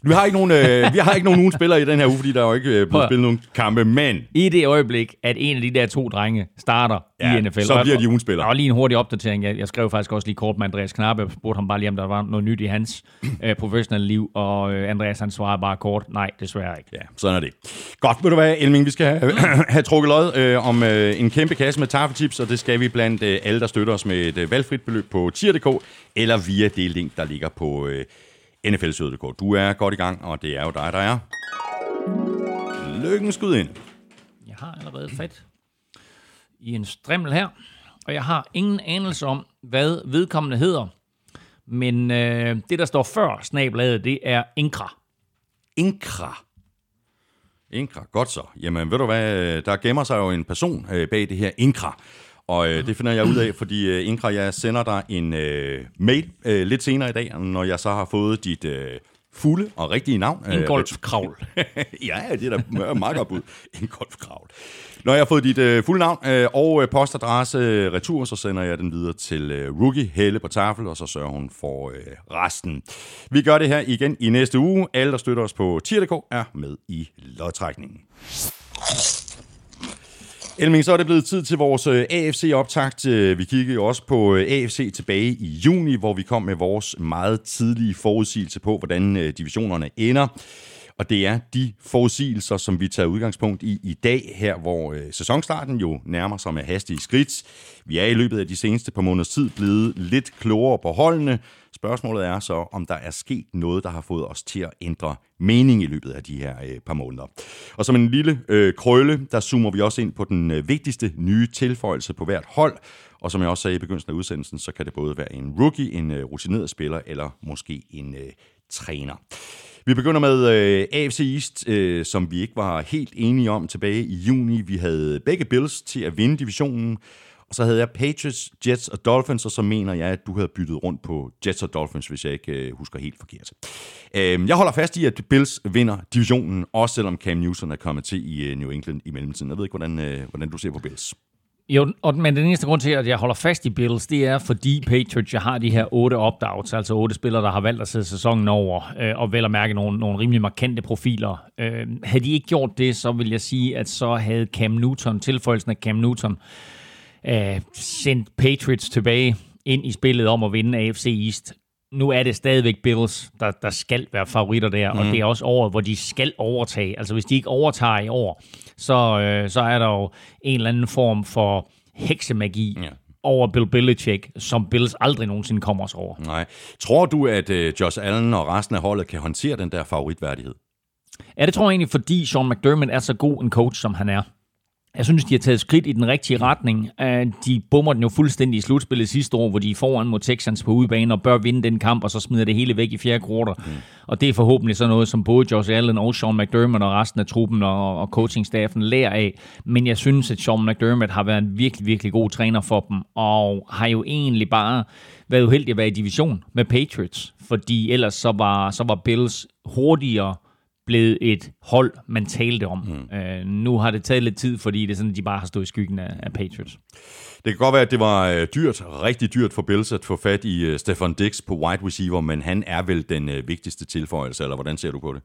Vi har ikke nogen, øh, vi har ikke nogen ugen spillere i den her uge, fordi der er jo ikke øh, blevet spillet nogen kampe, men I det øjeblik, at en af de der to drenge starter Ja, i NFL. så bliver de ugens spiller. Og lige en hurtig opdatering. Jeg, jeg skrev faktisk også lige kort med Andreas Knappe. Jeg spurgte ham bare lige, om der var noget nyt i hans øh, professionelle liv. Og øh, Andreas han svarede bare kort, nej, desværre ikke. ja, sådan er det. Godt, ved du hvad, Elming, vi skal have, have trukket lod øh, om øh, en kæmpe kasse med taffelchips, og det skal vi blandt øh, alle, der støtter os med et øh, valgfrit beløb på tier.dk, eller via det link, der ligger på øh, nflsøde.dk. Du er godt i gang, og det er jo dig, der er. Lykken skud ind. Jeg har allerede fat i en strimmel her, og jeg har ingen anelse om, hvad vedkommende hedder. Men øh, det, der står før snabladet, det er Inkra. Inkra. Inkra, godt så. Jamen, ved du hvad, der gemmer sig jo en person øh, bag det her Inkra. Og øh, det finder jeg ud af, fordi øh, Inkra, jeg sender dig en øh, mail øh, lidt senere i dag, når jeg så har fået dit øh, fulde og rigtige navn. Øh, Ingolf-kravl. ja, det er da meget godt bud. Ingolf-kravl. Når jeg har fået dit øh, fulde navn øh, og øh, postadresse øh, retur, så sender jeg den videre til øh, Rookie Helle på tafel, og så sørger hun for øh, resten. Vi gør det her igen i næste uge. Alle, der støtter os på tier.dk, er med i lodtrækningen. Elming, så er det blevet tid til vores øh, AFC-optakt. Øh, vi kiggede jo også på øh, AFC tilbage i juni, hvor vi kom med vores meget tidlige forudsigelse på, hvordan divisionerne ender. Og det er de forudsigelser, som vi tager udgangspunkt i i dag, her hvor øh, sæsonstarten jo nærmer sig med hastige skridt. Vi er i løbet af de seneste par måneders tid blevet lidt klogere på holdene. Spørgsmålet er så, om der er sket noget, der har fået os til at ændre mening i løbet af de her øh, par måneder. Og som en lille øh, krølle, der zoomer vi også ind på den øh, vigtigste nye tilføjelse på hvert hold. Og som jeg også sagde i begyndelsen af udsendelsen, så kan det både være en rookie, en øh, rutineret spiller eller måske en øh, træner. Vi begynder med øh, AFC East, øh, som vi ikke var helt enige om tilbage i juni. Vi havde begge Bills til at vinde divisionen, og så havde jeg Patriots, Jets og Dolphins, og så mener jeg, at du havde byttet rundt på Jets og Dolphins, hvis jeg ikke øh, husker helt forkert. Øh, jeg holder fast i, at Bills vinder divisionen, også selvom Cam Newton er kommet til i øh, New England i mellemtiden. Jeg ved ikke, hvordan, øh, hvordan du ser på Bills. Jo, og, men den eneste grund til, at jeg holder fast i Bills, det er, fordi Patriots jeg har de her otte opt-outs, altså otte spillere, der har valgt at sætte sæsonen over, øh, og vel at mærke nogle, nogle rimelig markante profiler. Øh, havde de ikke gjort det, så vil jeg sige, at så havde Cam Newton, tilføjelsen af Cam Newton, øh, sendt Patriots tilbage ind i spillet om at vinde AFC East. Nu er det stadigvæk Bills, der, der skal være favoritter der, mm. og det er også året, hvor de skal overtage. Altså hvis de ikke overtager i år, så, øh, så er der jo en eller anden form for heksemagi Ja. over Bill Belichick, som Bills aldrig nogensinde kommer os over. Nej. Tror du, at øh, Josh Allen og resten af holdet kan håndtere den der favoritværdighed? Ja, det tror jeg egentlig, fordi Sean McDermott er så god en coach, som han er. Jeg synes, de har taget skridt i den rigtige retning. Øh, De bummer den jo fuldstændig i slutspillet sidste år, hvor de er foran mod Texans på udebane og bør vinde den kamp, og så smider det hele væk i fjerde kvartal. Mm. Og det er forhåbentlig sådan noget, som både Josh Allen og Sean McDermott og resten af truppen og, og coachingstaffen lærer af. Men jeg synes, at Sean McDermott har været en virkelig, virkelig god træner for dem, og har jo egentlig bare været uheldig at være i division med Patriots, fordi ellers så var, så var Bills hurtigere blevet et hold, man talte om. Mm. Øh, nu har det taget lidt tid, fordi det er sådan, de bare har stået i skyggen af, af Patriots. Det kan godt være, at det var øh, dyrt, rigtig dyrt for Bills at få fat i øh, Stefan Dix på wide receiver, men han er vel den øh, vigtigste tilføjelse, eller hvordan ser du på det?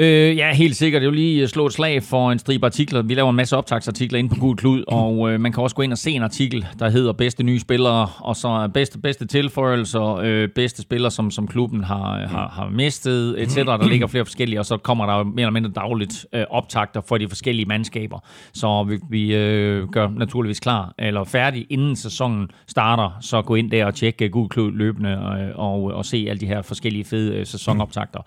Øh, ja, helt sikkert. Jeg vil lige slå et slag for en stribe artikler. Vi laver en masse optagsartikler inde på Gul Klud, og øh, man kan også gå ind og se en artikel, der hedder bedste nye spillere, og så bedste, bedste tilføjelser, øh, bedste spillere, som, som klubben har, har, har mistet, etc. Der ligger flere forskellige, og så kommer der jo mere eller mindre dagligt øh, optagter for de forskellige mandskaber. Så vi, vi øh, gør naturligvis klar, eller færdig, inden sæsonen starter, så gå ind der og tjekke Gul Klud løbende, øh, og, og se alle de her forskellige fede øh, sæsonoptagter.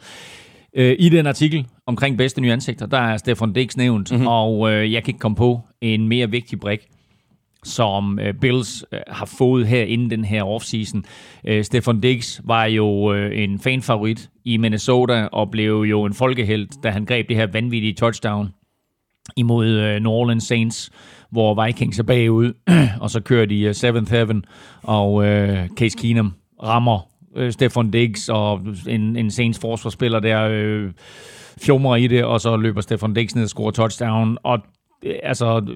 Øh, I den artikel omkring bedste nye ansigter, der er Stefan Dix nævnt, mm-hmm. og øh, jeg kan ikke komme på en mere vigtig brik, som øh, Bills øh, har fået her inden den her offseason. Øh, Stefan Dix var jo øh, en fanfavorit i Minnesota, og blev jo en folkehelt, da han greb det her vanvittige touchdown imod øh, New Orleans Saints, hvor Vikings er bagud, og så kører de uh, 7th Heaven, og øh, Case Keenum rammer øh, Stefan Diggs, og en, en Saints forsvarsspiller der øh, fjummer i det, og så løber Stefan Diggs ned og scorer touchdown, og altså,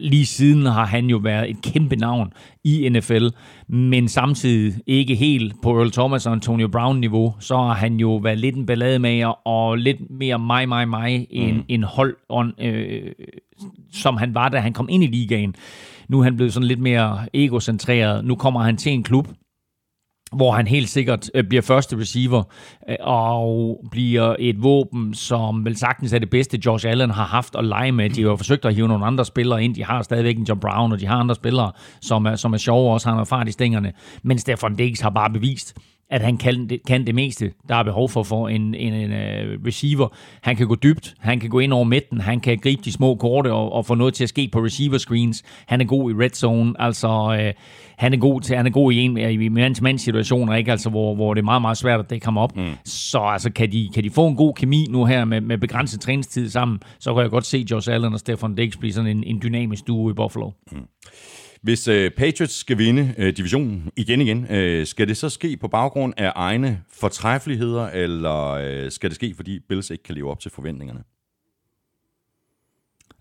lige siden har han jo været et kæmpe navn i NFL, men samtidig ikke helt på Earl Thomas og Antonio Brown-niveau, så har han jo været lidt en ballademager og lidt mere mig, mig, mig end mm. en hold, on, øh, som han var, da han kom ind i ligaen. Nu er han blevet sådan lidt mere egocentreret. Nu kommer han til en klub, hvor han helt sikkert øh, bliver første receiver øh, og bliver et våben, som vel sagtens er det bedste, Josh Allen har haft at lege med. De har jo forsøgt at hive nogle andre spillere ind. De har stadigvæk en John Brown, og de har andre spillere, som er, som er sjove også. Han noget fart i stængerne. Men Stefan Diggs har bare bevist, at han kan det, kan det meste, der er behov for for en, en, en uh, receiver. Han kan gå dybt, han kan gå ind over midten, han kan gribe de små korte og, og få noget til at ske på receiver screens. Han er god i red zone, altså uh, han er god til, han er god i en i mand situationer, ikke altså hvor, hvor det er meget meget svært at dække ham op. Mm. Så altså kan de kan de få en god kemi nu her med, med begrænset træningstid sammen, så kan jeg godt se Josh Allen og Stefan Diggs blive sådan en, en dynamisk duo i Buffalo. Mm. Hvis øh, Patriots skal vinde øh, divisionen igen igen, øh, skal det så ske på baggrund af egne fortræffeligheder, eller øh, skal det ske, fordi Bills ikke kan leve op til forventningerne?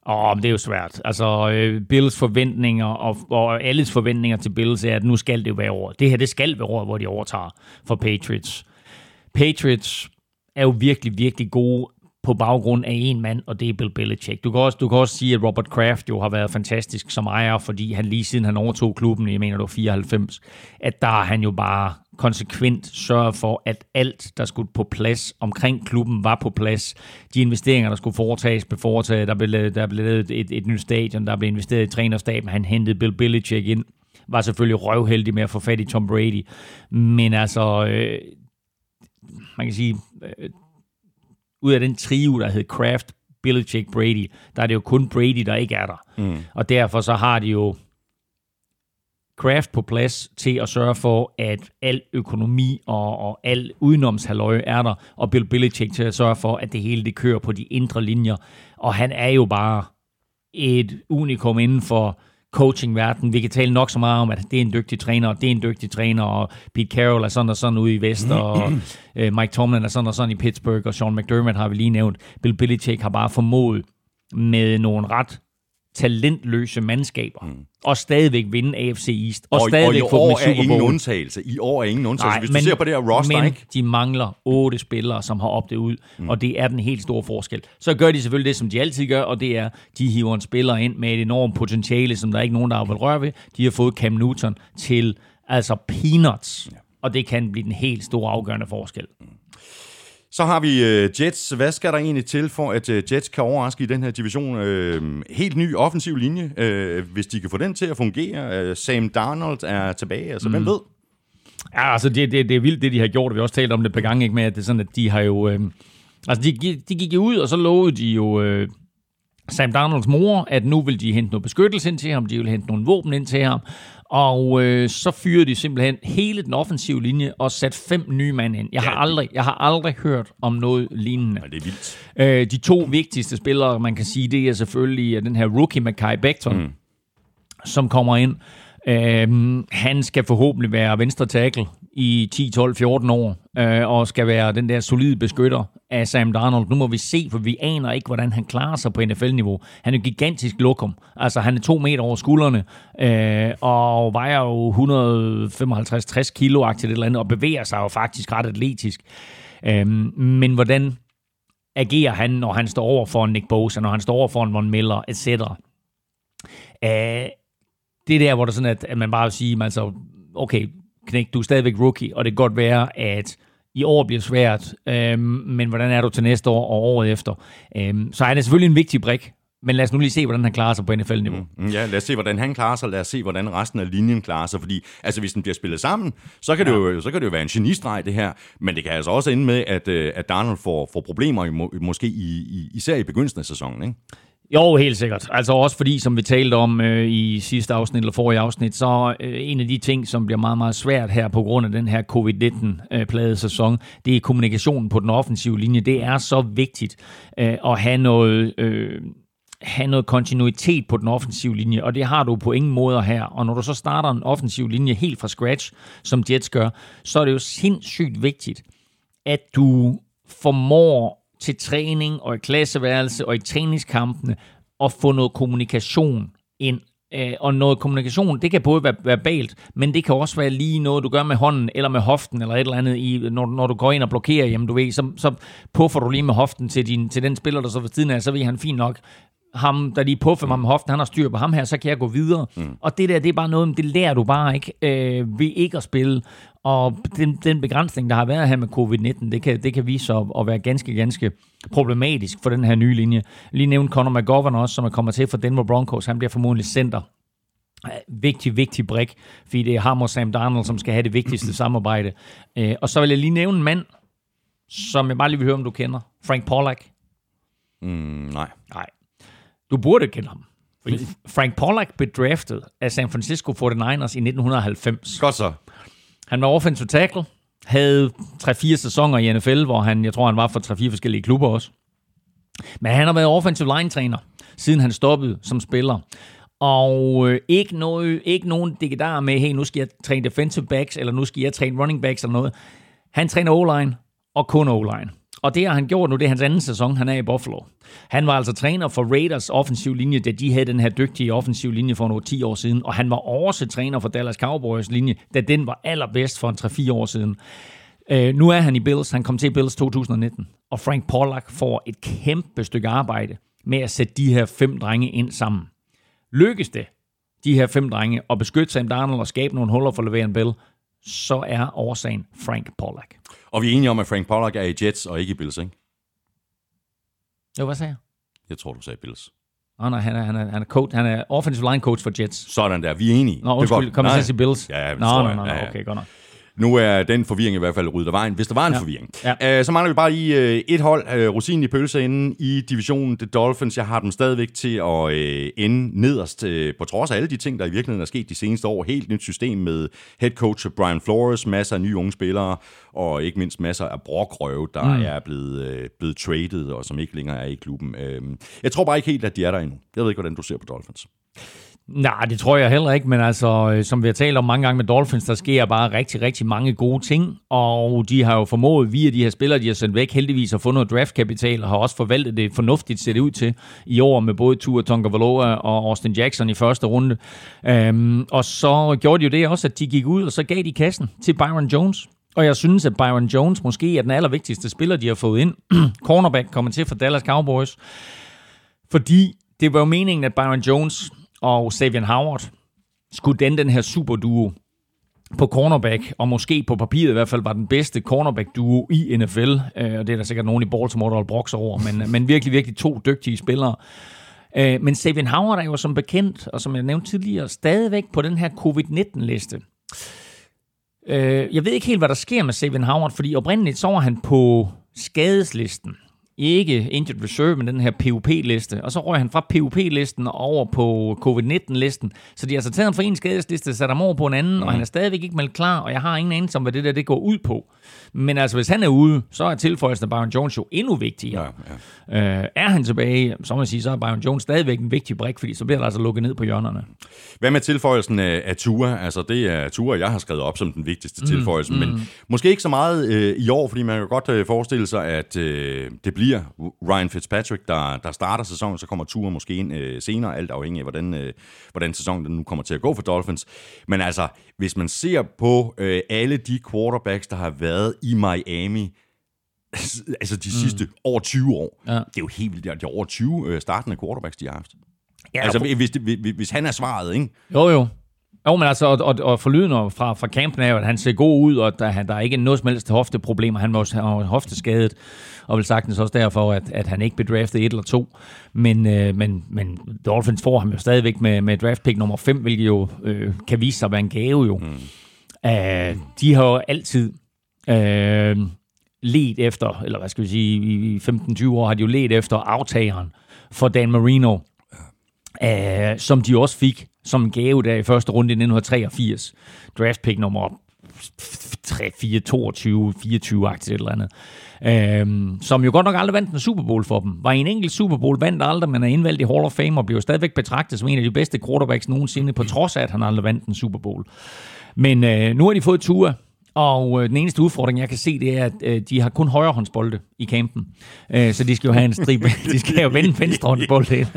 Åh, oh, det er jo svært. Altså, øh, Bills forventninger og, og alles forventninger til Bills er, at nu skal det jo være over. Det her, det skal være over, hvor de overtager for Patriots. Patriots er jo virkelig, virkelig gode på baggrund af en mand, og det er Bill Belichick. Du kan, også, du kan også sige, at Robert Kraft jo har været fantastisk som ejer, fordi han lige siden han overtog klubben, jeg mener det var 94, at der har han jo bare konsekvent sørget for, at alt, der skulle på plads omkring klubben, var på plads. De investeringer, der skulle foretages, blev foretaget. Der blev, der blev lavet et, et nyt stadion, der blev investeret i trænerstaben. Han hentede Bill Belichick ind. Var selvfølgelig røvheldig med at få fat i Tom Brady. Men altså, øh, man kan sige, øh, ud af den trio, der hed Kraft, Belichick, Brady, der er det jo kun Brady, der ikke er der. Mm. Og derfor så har de jo Kraft på plads til at sørge for, at al økonomi og, og al udenomshalløj er der, og Bill Belichick til at sørge for, at det hele det kører på de indre linjer. Og han er jo bare et unikum inden for coaching-verden. Vi kan tale nok så meget om, at det er en dygtig træner, og det er en dygtig træner, og Pete Carroll er sådan og sådan ude i Vest, og uh, Mike Tomlin er sådan og sådan i Pittsburgh, og Sean McDermott har vi lige nævnt. Bill Belichick har bare formået med nogle ret talentløse mandskaber, mm. og stadigvæk vinde AFC East, og, og stadigvæk og i år er ingen undtagelse. I år er ingen undtagelse. Nej, Hvis men, du ser på det her roster, men ikke? de mangler otte spillere, som har opdet ud, mm. og det er den helt store forskel. Så gør de selvfølgelig det, som de altid gør, og det er, de hiver en spiller ind med et enormt potentiale, som der er ikke nogen, der vil røre ved. De har fået Cam Newton til altså peanuts, ja. og det kan blive den helt store afgørende forskel. Mm. Så har vi uh, Jets. Hvad skal der egentlig til for, at uh, Jets kan overraske i den her division? Uh, helt ny offensiv linje, uh, hvis de kan få den til at fungere. Uh, Sam Darnold er tilbage, altså mm. hvem ved? Ja, altså det, det, det er vildt, det de har gjort. Vi har også talt om det et par gange, ikke, med at det er sådan, at de har jo... Øh, altså de, de gik jo ud, og så lovede de jo... Øh, Sam Darnolds mor, at nu vil de hente noget beskyttelse ind til ham, de vil hente nogle våben ind til ham, og øh, så fyrede de simpelthen hele den offensive linje og satte fem nye mand ind. Jeg har aldrig, jeg har aldrig hørt om noget lignende. Ja, det er vildt. Øh, de to vigtigste spillere, man kan sige, det er selvfølgelig den her rookie Mackay Becton, mm. som kommer ind. Øh, han skal forhåbentlig være venstre tackle i 10, 12, 14 år, øh, og skal være den der solide beskytter af Sam Darnold. Nu må vi se, for vi aner ikke, hvordan han klarer sig på NFL-niveau. Han er en gigantisk lokum. Altså, han er to meter over skuldrene, øh, og vejer jo 155-60 kilo et eller andet, og bevæger sig jo faktisk ret atletisk. Øh, men hvordan agerer han, når han står over for en Nick Bosa, når han står over for en Von Miller, etc.? Øh, det er der, hvor der sådan, at, at man bare vil sige, altså, okay, knæk, du er stadigvæk rookie, og det kan godt være, at i år bliver svært, øhm, men hvordan er du til næste år og året efter? Øhm, så er det selvfølgelig en vigtig brik, men lad os nu lige se, hvordan han klarer sig på NFL-niveau. Mm, mm, ja, lad os se, hvordan han klarer sig. Lad os se, hvordan resten af linjen klarer sig. Fordi altså, hvis den bliver spillet sammen, så kan, ja. det jo, så kan det jo være en genistreg, det her. Men det kan altså også ende med, at, øh, at Darnold får, får problemer, måske i, i, især i begyndelsen af sæsonen. Ikke? Jo, helt sikkert. Altså også fordi, som vi talte om øh, i sidste afsnit eller forrige afsnit, så øh, en af de ting, som bliver meget, meget svært her på grund af den her covid-19-plade øh, sæson, det er kommunikationen på den offensive linje. Det er så vigtigt øh, at have noget... Øh, have noget kontinuitet på den offensive linje, og det har du på ingen måder her. Og når du så starter en offensiv linje helt fra scratch, som Jets gør, så er det jo sindssygt vigtigt, at du formår til træning og i klasseværelse og i træningskampene og få noget kommunikation ind. Øh, og noget kommunikation, det kan både være verbalt, men det kan også være lige noget, du gør med hånden, eller med hoften, eller et eller andet, i, når, når du går ind og blokerer, jamen du ved, så, så puffer du lige med hoften til, din, til den spiller, der så ved siden af, så ved han fint nok, ham, der lige puffer mig med hoften, han har styr på ham her, så kan jeg gå videre. Mm. Og det der, det er bare noget, det lærer du bare ikke øh, ved ikke at spille. Og den, den begrænsning, der har været her med covid-19, det kan, det kan vise sig at, at være ganske, ganske problematisk for den her nye linje. Lige nævnt Conor McGovern også, som er kommet til for Denver Broncos. Han bliver formodentlig center vigtig, vigtig brik, fordi det er ham og Sam Darnold, som skal have det vigtigste samarbejde. Øh, og så vil jeg lige nævne en mand, som jeg bare lige vil høre, om du kender. Frank Pollack. Mm, nej. Nej. Du burde kende ham. Fordi Frank Pollack blev draftet af San Francisco 49ers i 1990. Godt så. Han var offensive tackle, havde 3-4 sæsoner i NFL, hvor han, jeg tror, han var for 3-4 forskellige klubber også. Men han har været offensive line træner, siden han stoppede som spiller. Og øh, ikke, noget, ikke nogen digedar med, hey, nu skal jeg træne defensive backs, eller nu skal jeg træne running backs eller noget. Han træner O-line, og kun O-line. Og det har han gjort nu, det er hans anden sæson, han er i Buffalo. Han var altså træner for Raiders offensiv linje, da de havde den her dygtige offensiv linje for nogle 10 år siden. Og han var også træner for Dallas Cowboys linje, da den var allerbedst for en 3-4 år siden. Uh, nu er han i Bills, han kom til Bills 2019. Og Frank Pollack får et kæmpe stykke arbejde med at sætte de her fem drenge ind sammen. Lykkes det, de her fem drenge, at beskytte Sam Darnold og skabe nogle huller for Le'Veon Bell, så er årsagen Frank Pollack. Og vi er enige om, at Frank Pollack er i Jets og ikke i Bills, ikke? Jo, hvad sagde jeg? Jeg tror, du sagde Bills. Oh, nej, han er, han, er, han, er coach, han er offensive line coach for Jets. Sådan der, vi er enige. Nå, undskyld, kom jeg til at sige Bills? Ja, ja, nå, nå, nå, okay, godt nok. Nu er den forvirring i hvert fald ryddet af vejen, hvis der var en Ja. forvirring. Ja. Øh, så mangler vi bare lige øh, et hold, øh, rosinen i pølseenden i divisionen, The Dolphins. Jeg har dem stadigvæk til at øh, ende nederst, øh, på trods af alle de ting, der i virkeligheden er sket de seneste år. Helt nyt system med head coach Brian Flores, masser af nye unge spillere, og ikke mindst masser af brokrøve, der mm. er blevet, øh, blevet traded, og som ikke længere er i klubben. Øh, jeg tror bare ikke helt, at de er der endnu. Jeg ved ikke, hvordan du ser på Dolphins. Nej, det tror jeg heller ikke, men altså, øh, som vi har talt om mange gange med Dolphins, der sker bare rigtig, rigtig mange gode ting, og de har jo formået via de her spillere, de har sendt væk, heldigvis at få noget draftkapital, og har også forvaltet det fornuftigt, ser det ud til, i år med både Tua Tonga og Austin Jackson i første runde. Øhm, og så gjorde de jo det også, at de gik ud, og så gav de kassen til Byron Jones. Og jeg synes, at Byron Jones måske er den allervigtigste spiller, de har fået ind. Cornerback kommer til for Dallas Cowboys. Fordi det var jo meningen, at Byron Jones og Savian Howard skulle den den her superduo på cornerback, og måske på papiret i hvert fald var den bedste cornerback-duo i NFL. Øh, og det er der sikkert nogen i Baltimore, der har brokse over, men, øh, men virkelig, virkelig to dygtige spillere. Øh, men Savian Howard er jo som bekendt, og som jeg nævnte tidligere, stadigvæk på den her covid-19-liste. Jeg ved ikke helt, hvad der sker med Savian Howard, fordi oprindeligt så var han på skadeslisten. Ikke injured reserve, men den her PUP-liste. Og så røg han fra PUP-listen over på covid-19-listen. Så de har altså taget ham fra en skadesliste, sat ham over på en anden, mm. og han er stadigvæk ikke meldt klar, og jeg har ingen anelse om, hvad det der det går ud på. Men altså, hvis han er ude, så er tilføjelsen af Byron Jones jo endnu vigtigere. Ja, ja. Øh, er han tilbage, så må jeg sige, så er Byron Jones stadigvæk en vigtig brik, fordi så bliver der altså lukket ned på hjørnerne. Hvad med tilføjelsen af, af Tua? Altså, det er Tua, jeg har skrevet op som den vigtigste mm, tilføjelse, mm. men måske ikke så meget øh, i år, fordi man kan godt øh, forestille sig, at øh, det bliver Ryan Fitzpatrick, der, der starter sæsonen, så kommer Tua måske ind øh, senere, alt afhængig af, hvordan, øh, hvordan sæsonen den nu kommer til at gå for Dolphins. Men altså, hvis man ser på øh, alle de quarterbacks, der har været i Miami, altså de sidste over 20 år, Ja. det er jo helt vildt, det er over 20 øh, startende quarterbacks, de har haft. Ja, Altså, hvis, det, hvis, hvis han er svaret, ikke? Jo, jo. Jo, men altså, og, og, og fra, fra campen er jo, at han ser god ud, og der, der er ikke noget som helst hofteproblemer. Han var var hofteskadet, og vel sagtens også derfor, at, at han ikke blev draftet et eller to. Men, øh, men, men Dolphins får ham jo stadigvæk med, med draft pick nummer 5, hvilket jo øh, kan vise sig at være en gave jo. Mm. Uh, de har jo altid øh, let efter, eller hvad skal vi sige, i 15-20 år har de jo let efter aftageren for Dan Marino, øh, som de også fik som en gave der i første runde i 1983. Draft pick nummer 3, 4, 22, 24-agtigt et eller andet. Øhm, som jo godt nok aldrig vandt en Super Bowl for dem. Var i en enkelt Super Bowl, vandt aldrig, men er indvalgt i Hall of Fame og bliver stadigvæk betragtet som en af de bedste quarterbacks nogensinde, på trods af, at han aldrig vandt en Super Bowl. Men øh, nu har de fået Tua, og øh, den eneste udfordring, jeg kan se, det er, at øh, de har kun højrehåndsbolde i kampen. Øh, så de skal jo have en stribe. De skal jo vende venstrehåndsbolde ind.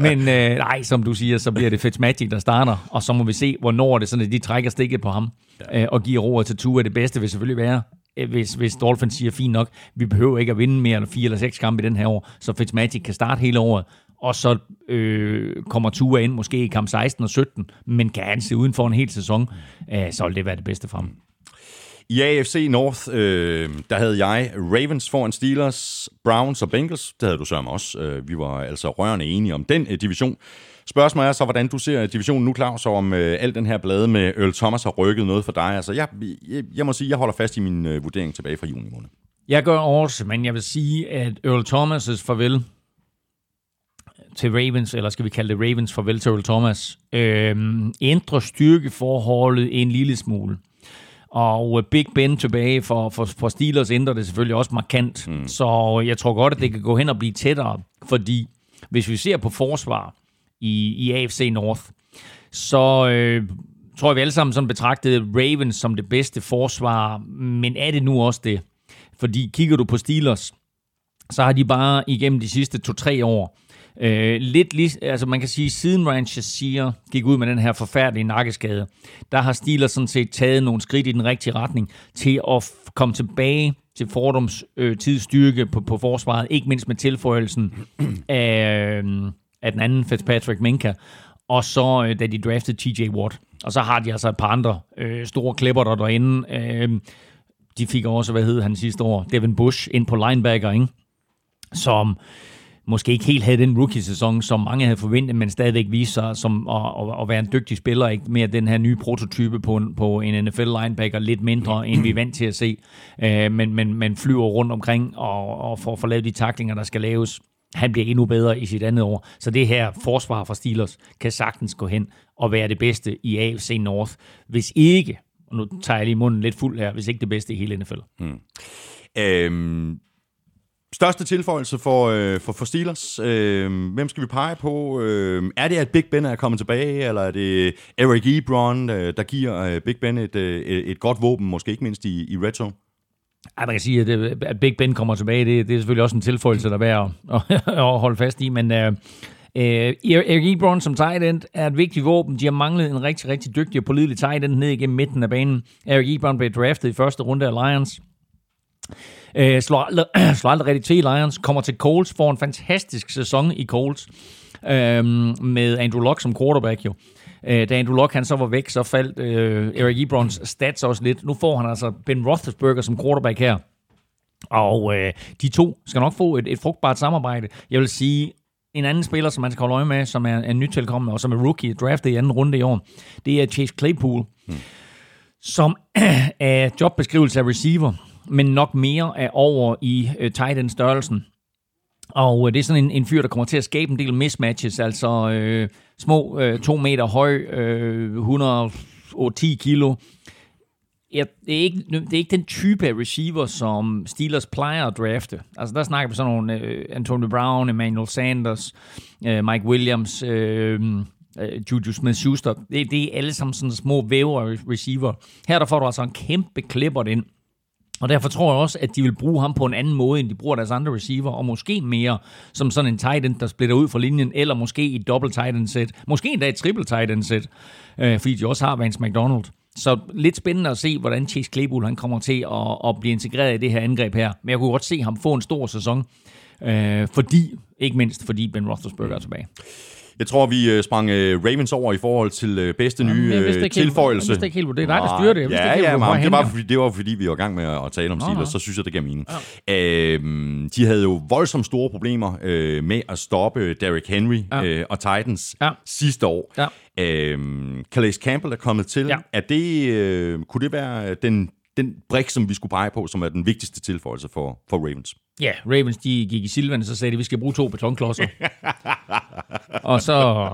Men øh, nej, som du siger, så bliver det Fitzmagic, der starter. Og så må vi se, hvornår det sådan, at de trækker stikket på ham. Øh, og giver roret til Tua. Det bedste vil selvfølgelig være, øh, hvis, hvis Dolphins siger, fint nok, vi behøver ikke at vinde mere end fire eller seks kampe i den her år, så Fitzmagic kan starte hele året, og så øh, kommer Tua ind måske i kamp 16 og 17, men kan han se uden for en hel sæson, øh, så vil det være det bedste for ham. I AFC North, øh, der havde jeg Ravens foran Steelers, Browns og Bengals. Det havde du sørme også. Øh, vi var altså rørende enige om den øh, division. Spørgsmålet er så, hvordan du ser divisionen nu, Claus, og om øh, al den her blade med Earl Thomas har rykket noget for dig. Altså, jeg, jeg, jeg må sige, jeg holder fast i min øh, vurdering tilbage fra juni måned. Jeg gør også, men jeg vil sige, at Earl Thomas' farvel til Ravens, eller skal vi kalde det Ravens farvel til Earl Thomas, øh, ændrer styrkeforholdet en lille smule. Og øh, Big Ben tilbage for, for, for Steelers ændrer det selvfølgelig også markant. Mm. Så jeg tror godt, at det kan gå hen og blive tættere, fordi hvis vi ser på forsvar i, i AFC North, så øh, tror jeg, vi alle sammen sådan betragtede Ravens som det bedste forsvar, men er det nu også det? Fordi kigger du på Steelers, så har de bare igennem de sidste to-tre år Øh, lidt lige, altså man kan sige, siden Ryan Shazier gik ud med den her forfærdelige nakkeskade, der har Steelers sådan set taget nogle skridt i den rigtige retning til at komme tilbage til Fordums øh, tidsstyrke på, på forsvaret, ikke mindst med tilføjelsen af, øh, af den anden Fitzpatrick Minka, og så øh, da de draftede TJ Watt. Og så har de altså et par andre øh, store klipper der derinde. Øh, de fik også, hvad hed han sidste år, Devin Bush ind på linebacker, ikke? som måske ikke helt havde den rookie-sæson, som mange havde forventet, men stadigvæk viste sig som at, at, at være en dygtig spiller, ikke mere den her nye prototype på en, på en NFL-linebacker, lidt mindre, end vi er vant til at se, øh, men, men, men flyver rundt omkring og, og får, får lavet de taklinger, der skal laves. Han bliver endnu bedre i sit andet år. Så det her forsvar fra Steelers kan sagtens gå hen og være det bedste i AFC North. Hvis ikke, og nu tager jeg lige munden lidt fuld her, hvis ikke det bedste i hele NFL. Hmm. Øhm, Største tilføjelse for, øh, for, for Steelers. Øh, hvem skal vi pege på? Øh, er det, at Big Ben er kommet tilbage, eller er det Eric Ebron, øh, der giver øh, Big Ben et, øh, et godt våben, måske ikke mindst i, i red zone? Ja, man kan sige, at, at Big Ben kommer tilbage, det, det er selvfølgelig også en tilføjelse, der er værd at, at holde fast i, men øh, øh Eric Ebron som tight end er et vigtigt våben. De har manglet en rigtig, rigtig dygtig og pålidelig tight end ned igennem midten af banen. Eric Ebron blev draftet i første runde af Lions. Øh, slår, aldrig, slår aldrig rigtig til Lions. Kommer til Colts, får en fantastisk sæson i Colts. Øh, med Andrew Luck som quarterback jo. Øh, da Andrew Luck han så var væk, så faldt øh, Eric Ebrons stats også lidt. Nu får han altså Ben Roethlisberger som quarterback her. Og øh, de to skal nok få et, et frugtbart samarbejde. Jeg vil sige, en anden spiller, som man skal holde øje med, som er, er nytilkommende, og som er rookie, draftet i anden runde i år, det er Chase Claypool, hmm. som er jobbeskrivelse af receiver men nok mere er over i øh, tight end størrelsen. Og øh, det er sådan en, en fyr, der kommer til at skabe en del mismatches, altså øh, små øh, to meter høj, øh, 110 kilo. Ja, det, er ikke, det er ikke den type af receiver, som Steelers plejer at drafte. Altså der snakker vi sådan nogle øh, Antonio Brown, Emmanuel Sanders, øh, Mike Williams, øh, øh Juju Smith-Schuster. Det, det er alle sammen sådan små væver receiver. Her der får du altså en kæmpe klipper ind og derfor tror jeg også, at de vil bruge ham på en anden måde, end de bruger deres andre receiver, og måske mere som sådan en tight end, der splitter ud fra linjen, eller måske i et dobbelt tight end set, måske endda et triple tight end set, øh, fordi de også har Vance McDonald. Så lidt spændende at se, hvordan Chase Claypool han kommer til at, at blive integreret i det her angreb her. Men jeg kunne godt se ham få en stor sæson, øh, fordi, ikke mindst fordi Ben Roethlisberger er tilbage. Jeg tror, vi øh, sprang øh, Ravens over i forhold til øh, bedste Jamen, nye jeg tilføjelse. Jeg ikke helt, det er dig, der styrer det. Jeg ja, ikke ja, man, det, var, fordi, det var fordi, vi var i gang med at tale om Steelers, så synes jeg, det gav mening. Ja. Øhm, de havde jo voldsomt store problemer øh, med at stoppe Derrick Henry ja. øh, og Titans ja. sidste år. Ja. Øhm, Calais Campbell er kommet til. Ja. Er det, øh, kunne det være den, den brik, som vi skulle pege på, som er den vigtigste tilføjelse for, for Ravens? Ja, Ravens de gik i Silvan, og så sagde de, at vi skal bruge to betonklodser. og så,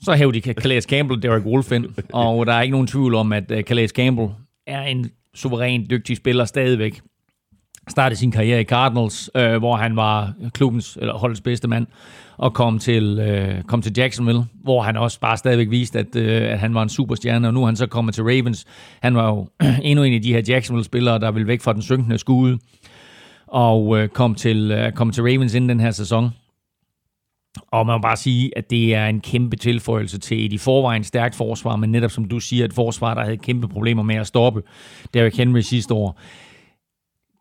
så hævde de Calais Campbell og Derek Wolf ind, og der er ikke nogen tvivl om, at uh, Calais Campbell er en suveræn dygtig spiller stadigvæk startede sin karriere i Cardinals, øh, hvor han var klubbens, eller holdets bedste mand, og kom til, øh, kom til Jacksonville, hvor han også bare stadigvæk viste, at, øh, at han var en superstjerne, og nu er han så kommet til Ravens. Han var jo endnu en af de her Jacksonville-spillere, der ville væk fra den synkende skude, og øh, kom, til, øh, kom til Ravens inden den her sæson. Og man må bare sige, at det er en kæmpe tilføjelse til et i forvejen stærkt forsvar, men netop som du siger, et forsvar, der havde kæmpe problemer med at stoppe Derrick Henry sidste år.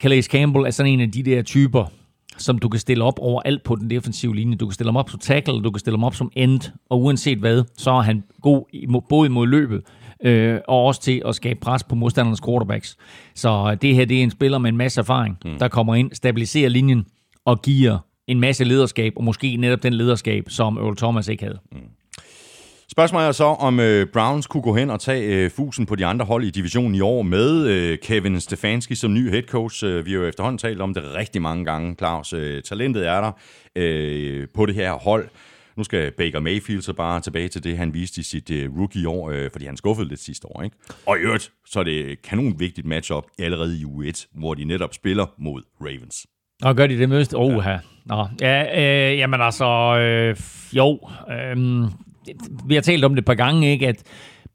Calais Campbell er sådan en af de der typer, som du kan stille op over alt på den defensive linje. Du kan stille ham op som tackle, du kan stille ham op som end, og uanset hvad, så er han god både imod løbet, øh, og også til at skabe pres på modstandernes quarterbacks. Så det her det er en spiller med en masse erfaring, mm. der kommer ind, stabiliserer linjen og giver en masse lederskab, og måske netop den lederskab, som Earl Thomas ikke havde. Mm. Spørgsmålet er så, om øh, Browns kunne gå hen og tage øh, fusen på de andre hold i divisionen i år med øh, Kevin Stefanski som ny head coach. Øh, vi har jo efterhånden talt om det rigtig mange gange, Claus. Øh, talentet er der øh, på det her hold. Nu skal Baker Mayfield så bare tilbage til det, han viste i sit uh, rookie-år, øh, fordi han skuffede lidt sidste år. Ikke? Og i øvrigt, så er det kanon vigtigt matchup allerede i U1, hvor de netop spiller mod Ravens. Og gør de det møst? Oh, ja. Nå, ja, øh, jamen altså, øh, jo, øh, vi har talt om det et par gange, ikke, at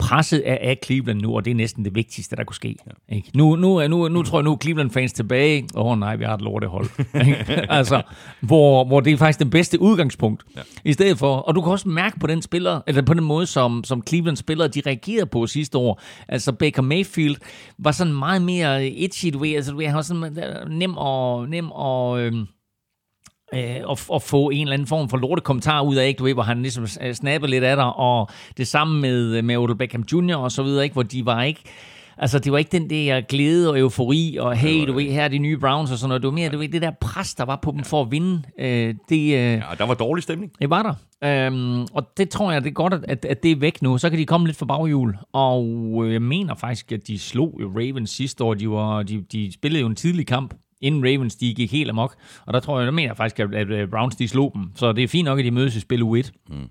presset er af Cleveland nu, og det er næsten det vigtigste, der kunne ske. Ja. Ikke? Nu, nu, nu, nu tror jeg, nu er Cleveland-fans tilbage. Åh oh, nej, vi har et lortehold. altså, hvor, hvor det er faktisk det bedste udgangspunkt. Ja. I stedet for, og du kan også mærke på den spiller, eller på den måde, som, som Cleveland-spillere, de reagerede på sidste år. Altså, Baker Mayfield var sådan meget mere itchy, du ved, altså, du ved, han var sådan øh, nem og, nem og øh, øh, at, at få en eller anden form for lorte kommentar ud af, ikke? Du ved, hvor han ligesom øh, snapper lidt af dig, og det samme med, med Odell Beckham Jr. og så videre, ikke? hvor de var ikke Altså, det var ikke den der glæde og eufori, og hey, du ved, her er de nye Browns og sådan noget. Det var mere, du ved, det der pres, der var på dem for at vinde. Øh, det, øh, ja, der var dårlig stemning. Det var der. Øhm, og det tror jeg, det er godt, at, at det er væk nu. Så kan de komme lidt for baghjul. Og øh, jeg mener faktisk, at de slog Ravens sidste år. De, var, de, de spillede jo en tidlig kamp inden Ravens de gik helt amok. Og der tror jeg, der mener jeg faktisk, at, at Browns de slog dem. Så det er fint nok, at de mødes i spil U1. Mm.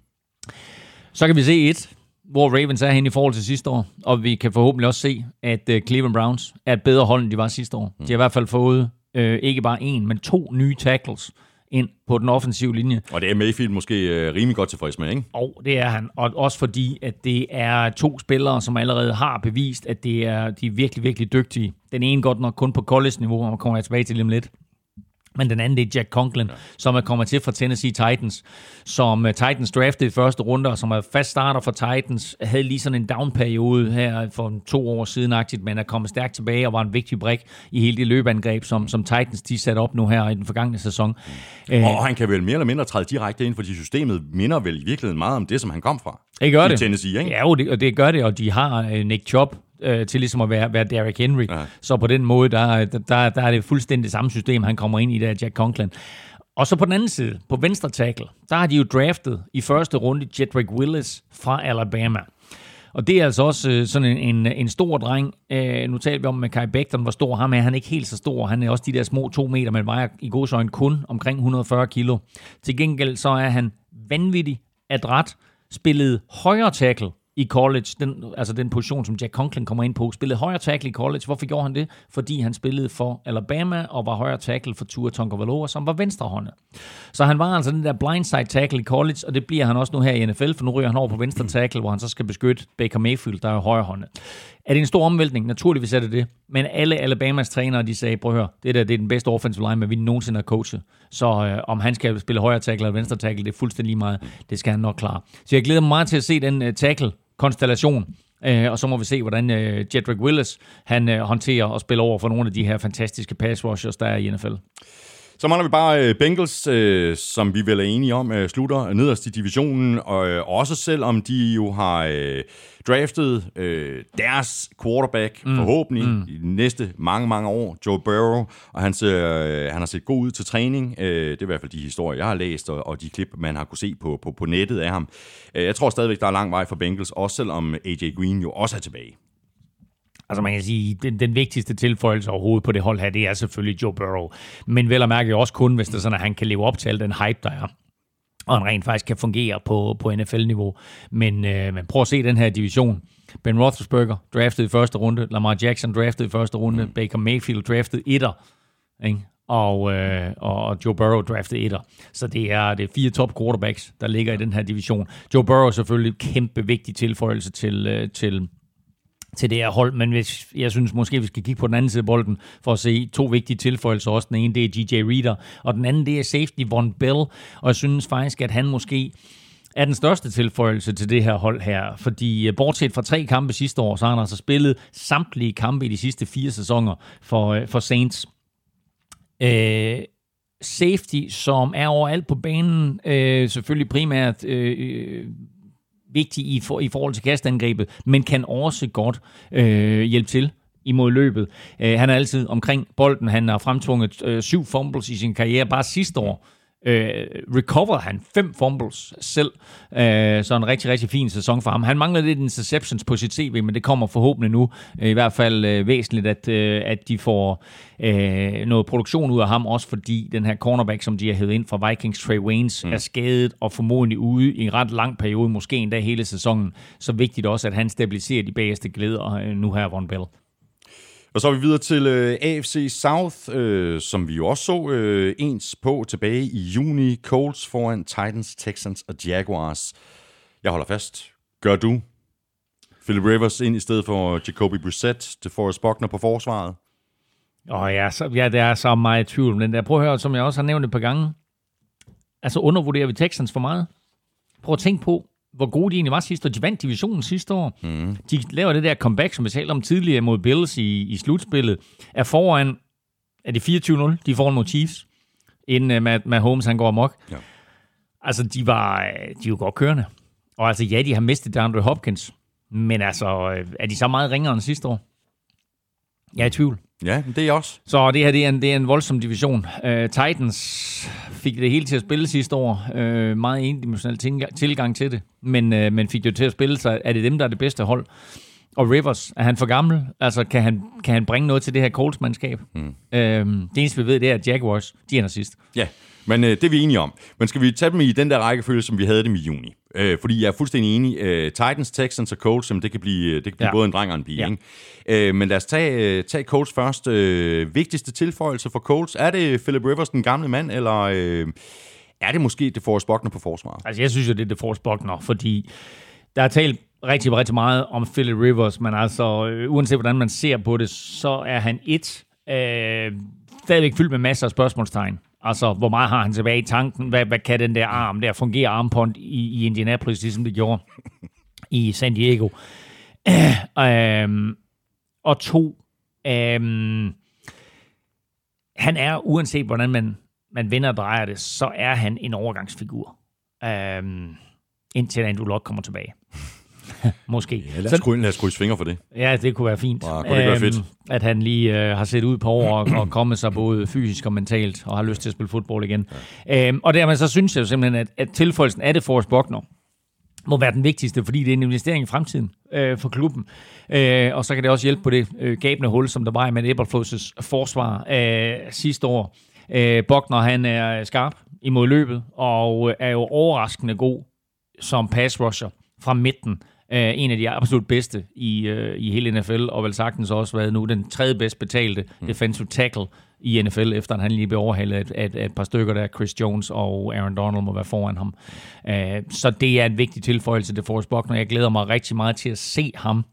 Så kan vi se et, hvor Ravens er hen i forhold til sidste år. Og vi kan forhåbentlig også se, at uh, Cleveland Browns er et bedre hold, end de var sidste år. Mm. De har i hvert fald fået uh, ikke bare en, men to nye tackles ind på den offensive linje. Og det er Mayfield måske øh, rimelig godt tilfreds med, ikke? Og det er han. Og også fordi, at det er to spillere, som allerede har bevist, at det er, de er virkelig, virkelig dygtige. Den ene godt nok kun på college-niveau, og kommer jeg tilbage til dem lidt. Men den anden, det er Jack Conklin, ja. som er kommet til fra Tennessee Titans, som uh, Titans draftede i første runde, og som er fast starter for Titans, havde lige sådan en down-periode her for to år siden, men er kommet stærkt tilbage og var en vigtig brik i hele det løbeangreb, som, som Titans de satte op nu her i den forgangne sæson. Mm. Uh, og han kan vel mere eller mindre træde direkte ind, fordi systemet minder vel i virkeligheden meget om det, som han kom fra. Det gør det. Tennessee, ikke? Ja, jo, det, og det gør det, og de har uh, Nick Chubb, øh, til ligesom at være, være Derrick Henry. Ja. Så på den måde, der, der, der er det fuldstændig samme system, han kommer ind i, der Jack Conklin. Og så på den anden side, på venstre tackle, der har de jo draftet i første runde Jedrick Willis fra Alabama. Og det er altså også øh, sådan en, en, en stor dreng. Øh, nu taler vi om med Kai Becton, hvor stor ham er. Han er ikke helt så stor. Han er også de der små to meter, men vejer i godsøjne kun omkring 140 kilo. Til gengæld så er han vanvittig adræt, spillet højre tackle i college, den, altså den position, som Jack Conklin kommer ind på, spillede højre tackle i college. Hvorfor gjorde han det? Fordi han spillede for Alabama og var højre tackle for Tua Tonkovaloa, som var venstrehåndet. Så han var altså den der blindside tackle i college, og det bliver han også nu her i NFL, for nu ryger han over på venstre tackle, hvor han så skal beskytte Baker Mayfield, der er højre håndet. Er det en stor omvæltning? Naturligvis er det det. Men alle Alabamas trænere, de sagde, prøv at høre, det der det er den bedste offensive line, vi nogensinde har coachet. Så øh, om han skal spille højre tackle eller venstre tackle, det er fuldstændig lige meget. Det skal han nok klare. Så jeg glæder mig meget til at se den øh, tackle konstellation. Øh, og så må vi se, hvordan øh, Jedrick Willis han øh, håndterer og spiller over for nogle af de her fantastiske pass rushers, der er i NFL. Så mangler vi bare Bengals, øh, som vi vel er enige om, øh, slutter nederst i divisionen, og øh, også selvom de jo har øh, draftet øh, deres quarterback, mm. forhåbentlig, mm. i de næste mange, mange år, Joe Burrow, og han, ser, øh, han har set god ud til træning. Øh, det er i hvert fald de historier, jeg har læst, og, de klip, man har kunne se på, på, på nettet af ham. Øh, jeg tror stadigvæk, der er lang vej for Bengals, også selvom AJ Green jo også er tilbage. Altså man kan sige, den, den vigtigste tilføjelse overhovedet på det hold her, det er selvfølgelig Joe Burrow. Men vel at mærke også kun, hvis det sådan, at han kan leve op til al den hype, der er og han rent faktisk kan fungere på, på NFL-niveau. Men, øh, men prøv at se den her division. Ben Roethlisberger draftet i første runde, Lamar Jackson draftet i første runde, mm. Baker Mayfield draftet etter ikke? Og, øh, og Joe Burrow draftede etter. Så det er, det er fire top quarterbacks, der ligger i den her division. Joe Burrow er selvfølgelig kæmpe vigtig tilføjelse til, øh, til, til det her hold, men hvis, jeg synes måske, vi skal kigge på den anden side af bolden for at se to vigtige tilføjelser også. Den ene, det er G.J. Reader, og den anden, det er safety Von Bell, og jeg synes faktisk, at han måske er den største tilføjelse til det her hold her, fordi øh, bortset fra tre kampe sidste år, så har han altså spillet samtlige kampe i de sidste fire sæsoner for, øh, for Saints. Øh, safety, som er overalt på banen, øh, selvfølgelig primært øh, øh vigtig i, for, i forhold til kastangrebet, men kan også godt øh, hjælpe til imod løbet. Øh, han er altid omkring bolden. Han har fremtvunget øh, syv fumbles i sin karriere bare sidste år øh, recover han fem fumbles selv. Øh, så en rigtig, rigtig fin sæson for ham. Han mangler lidt interceptions på sit CV, men det kommer forhåbentlig nu. Øh, I hvert fald øh, væsentligt, at, øh, at de får øh, noget produktion ud af ham, også fordi den her cornerback, som de har hævet ind fra Vikings, Trey Waynes, mm. er skadet og formodentlig ude i en ret lang periode, måske endda hele sæsonen. Så vigtigt også, at han stabiliserer de bagerste glæder øh, nu her, Von Bell. Og så er vi videre til øh, AFC South, øh, som vi jo også så øh, ens på tilbage i juni. Colts foran Titans, Texans og Jaguars. Jeg holder fast. Gør du? Philip Rivers ind i stedet for Jacoby Brissett til Forrest Buckner på forsvaret? Åh oh, ja, så, ja, det er så meget tvivl Men der. Prøv at høre, som jeg også har nævnt et par gange. Altså undervurderer vi Texans for meget? Prøv at tænke på, hvor gode de egentlig var sidste år. De vandt divisionen sidste år. Mm. De laver det der comeback, som vi talte om tidligere mod Bills i, i slutspillet. Er foran, er det 24-0? De foran mod Chiefs, inden uh, Matt, Matt Holmes han går amok. Ja. Altså, de var, de var godt kørende. Og altså, ja, de har mistet DeAndre Hopkins. Men altså, er de så meget ringere end sidste år? Jeg er i tvivl. Ja, det er også. Så det her det er en, det er en voldsom division. Uh, Titans fik det hele til at spille sidste år. Uh, meget endimensionel tilgang til det. Men, uh, men fik det til at spille, så er det dem, der er det bedste hold. Og Rivers, er han for gammel? Altså, kan han, kan han bringe noget til det her Colts-mandskab? Mm. Uh, det eneste, vi ved, det er, at Jaguars, de ender sidst. Ja, men uh, det er vi enige om. Men skal vi tage dem i den der rækkefølge, som vi havde dem i juni? Øh, fordi jeg er fuldstændig enig. Øh, Titans, Texans og Colts, jamen, det kan blive, det kan blive ja. både en dreng og en pige. Ja. Ikke? Øh, men lad os tage, øh, tage Colts først. Øh, vigtigste tilføjelse for Colts, er det Philip Rivers, den gamle mand, eller øh, er det måske det Forrest Buckner på forsvaret? Altså, jeg synes jo, det er det Forrest Buckner, fordi der er talt rigtig, rigtig meget om Philip Rivers, men altså, øh, uanset hvordan man ser på det, så er han et, øh, stadigvæk fyldt med masser af spørgsmålstegn. Altså, hvor meget har han tilbage i tanken? Hvad, hvad kan den der arm der fungere armpont i, i Indianapolis, ligesom det gjorde i San Diego? øhm, og to, øhm, han er, uanset hvordan man, man vender og drejer det, så er han en overgangsfigur. Øhm, indtil Andrew Luck kommer tilbage. Måske. Ja, lad, os krydse, lad os krydse fingre for det. Ja, det kunne være fint. Ja, kunne det være fedt. Øhm, at han lige øh, har set ud på år og, og kommet sig både fysisk og mentalt, og har lyst til at spille fodbold igen. Ja. Øhm, og dermed så synes jeg simpelthen, at, at tilføjelsen af det Forrest Buckner, må være den vigtigste, fordi det er en investering i fremtiden øh, for klubben. Øh, og så kan det også hjælpe på det øh, gabende hul, som der var i Matt Eberflus' forsvar øh, sidste år. Øh, Buckner, han er skarp imod løbet, og er jo overraskende god som pass rusher fra midten Uh, en af de absolut bedste i, uh, i hele NFL, og vel sagtens også været nu den tredje bedst betalte mm. defensive tackle i NFL, efter at han lige blev overhalet af, af, af et par stykker der, Chris Jones og Aaron Donald må være foran ham. Uh, så det er en vigtig tilføjelse til Forrest Buckner. Jeg glæder mig rigtig meget til at se ham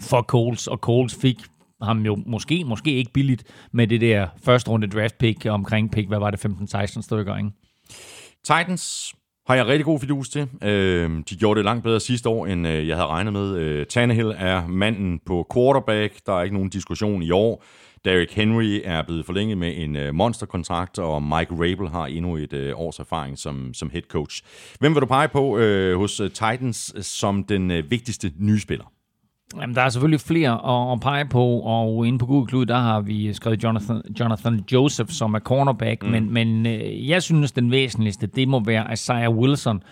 for Coles, og Coles fik ham jo måske, måske ikke billigt med det der første runde draft pick omkring pick, hvad var det, 15-16 stykker, ikke? Titans har jeg rigtig god fidus til. Øh, de gjorde det langt bedre sidste år, end øh, jeg havde regnet med. Øh, Tannehill er manden på quarterback. Der er ikke nogen diskussion i år. Derrick Henry er blevet forlænget med en øh, monsterkontrakt, og Mike Rabel har endnu et øh, års erfaring som, som head coach. Hvem vil du pege på øh, hos øh, Titans som den øh, vigtigste nye spiller? Jamen, der er selvfølgelig flere at, at pege på, og inde på Google Klud, der har vi skrevet Jonathan, Jonathan Joseph, som er cornerback, mm. men, men øh, jeg synes, den væsentligste, det må være Isaiah Wilson,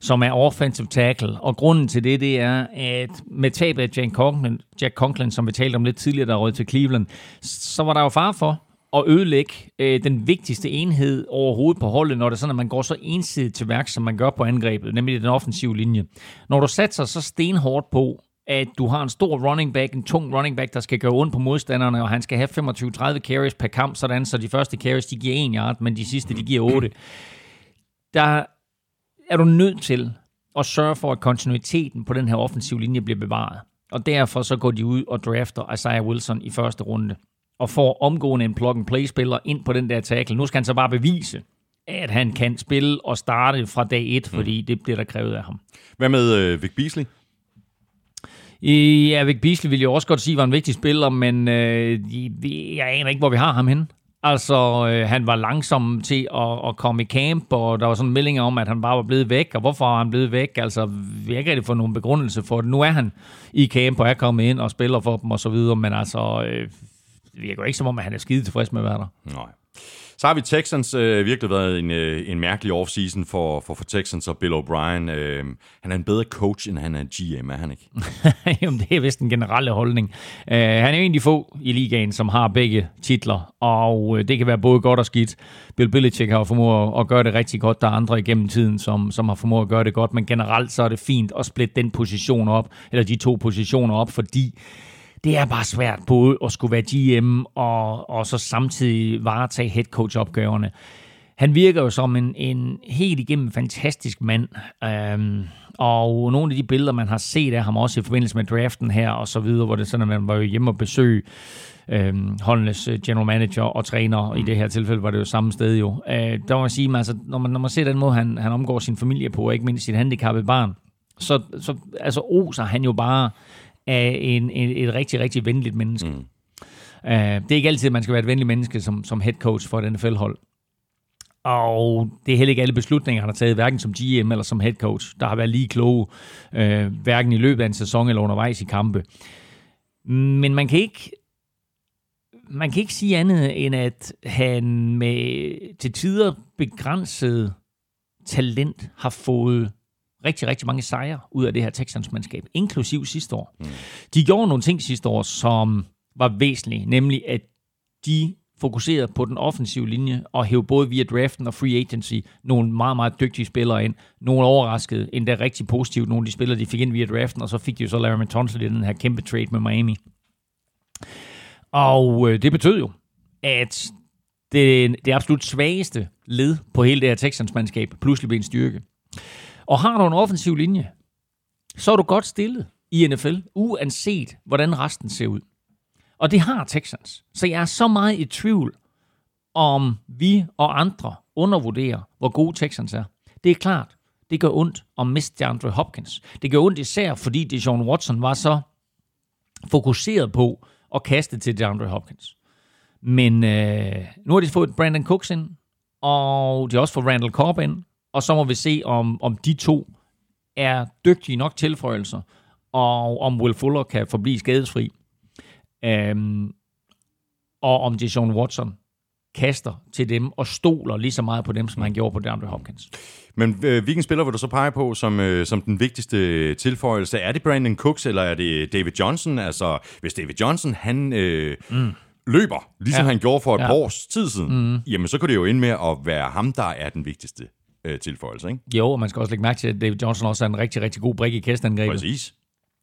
som er offensive tackle. Og grunden til det, det er, at med tabet af Jack Conklin, Jack Conklin som vi talte om lidt tidligere, der råd til Cleveland, så var der jo far for, at ødelægge øh, den vigtigste enhed overhovedet på holdet, når det er sådan, at man går så ensidigt til værk, som man gør på angrebet, nemlig den offensive linje. Når du satser så stenhårdt på, at du har en stor running back, en tung running back, der skal gøre ondt på modstanderne, og han skal have 25-30 carries per kamp, sådan så de første carries, de giver 1 yard, men de sidste, de giver 8. Der er du nødt til at sørge for, at kontinuiteten på den her offensive linje bliver bevaret. Og derfor så går de ud og drafter Isaiah Wilson i første runde, og får omgående en plug-and-play-spiller ind på den der tackle. Nu skal han så bare bevise, at han kan spille og starte fra dag 1, fordi mm. det bliver der krævet af ham. Hvad med øh, Vic Beasley? Ja, Vic Beasley vil jeg også godt sige var en vigtig spiller, men øh, jeg aner ikke, hvor vi har ham henne. Altså, øh, han var langsom til at, at komme i camp, og der var sådan meldinger om, at han bare var blevet væk, og hvorfor er han blevet væk? Altså, vi har ikke rigtig fået nogen begrundelse for det. Nu er han i camp, og er kommet ind og spiller for dem og så videre, men altså, øh, det virker ikke som om, at han er skide tilfreds med at være der. Nej. Så har vi Texans øh, virkelig været en, øh, en mærkelig offseason for, for, for Texans og Bill O'Brien. Øh, han er en bedre coach, end han er GM, er han ikke? Jamen, det er vist den generelle holdning. Øh, han er en af de få i ligaen, som har begge titler, og øh, det kan være både godt og skidt. Bill Belichick har formået at gøre det rigtig godt. Der er andre igennem tiden, som, som har formået at gøre det godt, men generelt så er det fint at splitte den position op, eller de to positioner op, fordi det er bare svært både at skulle være GM og, og så samtidig varetage head coach opgaverne. Han virker jo som en, en helt igennem fantastisk mand, øhm, og nogle af de billeder, man har set af ham også i forbindelse med draften her og så videre, hvor det sådan, at man var jo hjemme og besøge øhm, holdenes øh, general manager og træner, i det her tilfælde var det jo samme sted jo. Øh, der må man sige, altså, når, man, når man ser den måde, han, han omgår sin familie på, og ikke mindst sit handicappede barn, så, så altså, oser han jo bare af en, en, et rigtig, rigtig venligt menneske. Mm. Uh, det er ikke altid, at man skal være et venligt menneske som, som head coach for et NFL-hold. Og det er heller ikke alle beslutninger, han har taget, hverken som GM eller som head coach, der har været lige kloge, uh, hverken i løbet af en sæson eller undervejs i kampe. Men man kan ikke man kan ikke sige andet, end at han med til tider begrænset talent har fået rigtig, rigtig mange sejre ud af det her Texans-mandskab, inklusiv sidste år. Mm. De gjorde nogle ting sidste år, som var væsentlige, nemlig at de fokuserede på den offensive linje og hævde både via draften og free agency nogle meget, meget dygtige spillere ind. Nogle overraskede, endda rigtig positivt, nogle af de spillere, de fik ind via draften, og så fik de jo så Larry Tunsil i den her kæmpe trade med Miami. Og øh, det betød jo, at det, det absolut svageste led på hele det her Texans-mandskab pludselig blev en styrke. Og har du en offensiv linje, så er du godt stillet i NFL, uanset hvordan resten ser ud. Og det har Texans. Så jeg er så meget i tvivl, om vi og andre undervurderer, hvor gode Texans er. Det er klart, det gør ondt at miste DeAndre Hopkins. Det gør ondt især, fordi Deshaun Watson var så fokuseret på at kaste til DeAndre Hopkins. Men øh, nu har de fået Brandon Cooks ind, og de har også fået Randall Cobb ind, og så må vi se, om, om de to er dygtige nok tilføjelser, og om Will Fuller kan forblive skadesfri. Um, og om Deshaun Watson kaster til dem og stoler lige så meget på dem, som han gjorde på DeAndre Hopkins. Men øh, hvilken spiller vil du så pege på som, øh, som den vigtigste tilføjelse? Er det Brandon Cooks, eller er det David Johnson? Altså, hvis David Johnson, han... Øh, mm løber, ligesom ja. han gjorde for et ja. par års tid siden, mm. jamen så kunne det jo ende med at være ham, der er den vigtigste øh, tilføjelse. Ikke? Jo, og man skal også lægge mærke til, at David Johnson også er en rigtig, rigtig god brik i kæstangrebet. Præcis.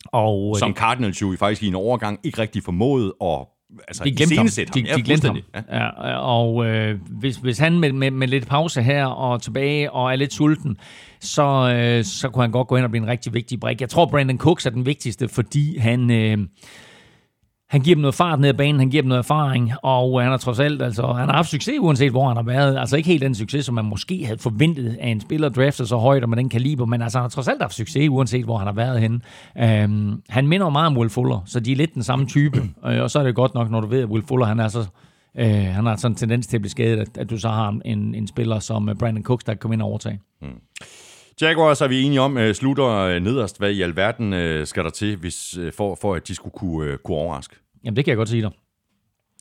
Og, øh, Som Cardinals jo faktisk i en overgang ikke rigtig formåede at altså, de glemte ham. ham. De, de glemte ham. Ja. Ja, og øh, hvis, hvis han med, med, med lidt pause her og tilbage og er lidt sulten, så, øh, så kunne han godt gå ind og blive en rigtig vigtig brik. Jeg tror, Brandon Cooks er den vigtigste, fordi han... Øh, han giver dem noget fart ned ad banen, han giver dem noget erfaring, og øh, han har trods alt, altså, han har haft succes, uanset hvor han har været. Altså ikke helt den succes, som man måske havde forventet af en spiller drafter så højt og med den kaliber, men altså, han har trods alt haft succes, uanset hvor han har været henne. Øhm, han minder meget om Will Fuller, så de er lidt den samme type, øh, og så er det godt nok, når du ved, at Will Fuller, han er så Øh, han har sådan en tendens til at blive skadet, at, at du så har en, en spiller som øh, Brandon Cooks, der kan komme ind og overtage. Mm. Jaguars er vi enige om, uh, slutter uh, nederst. Hvad i alverden uh, skal der til, hvis, for, for at de skulle kunne, kunne overraske? Jamen, det kan jeg godt sige dig.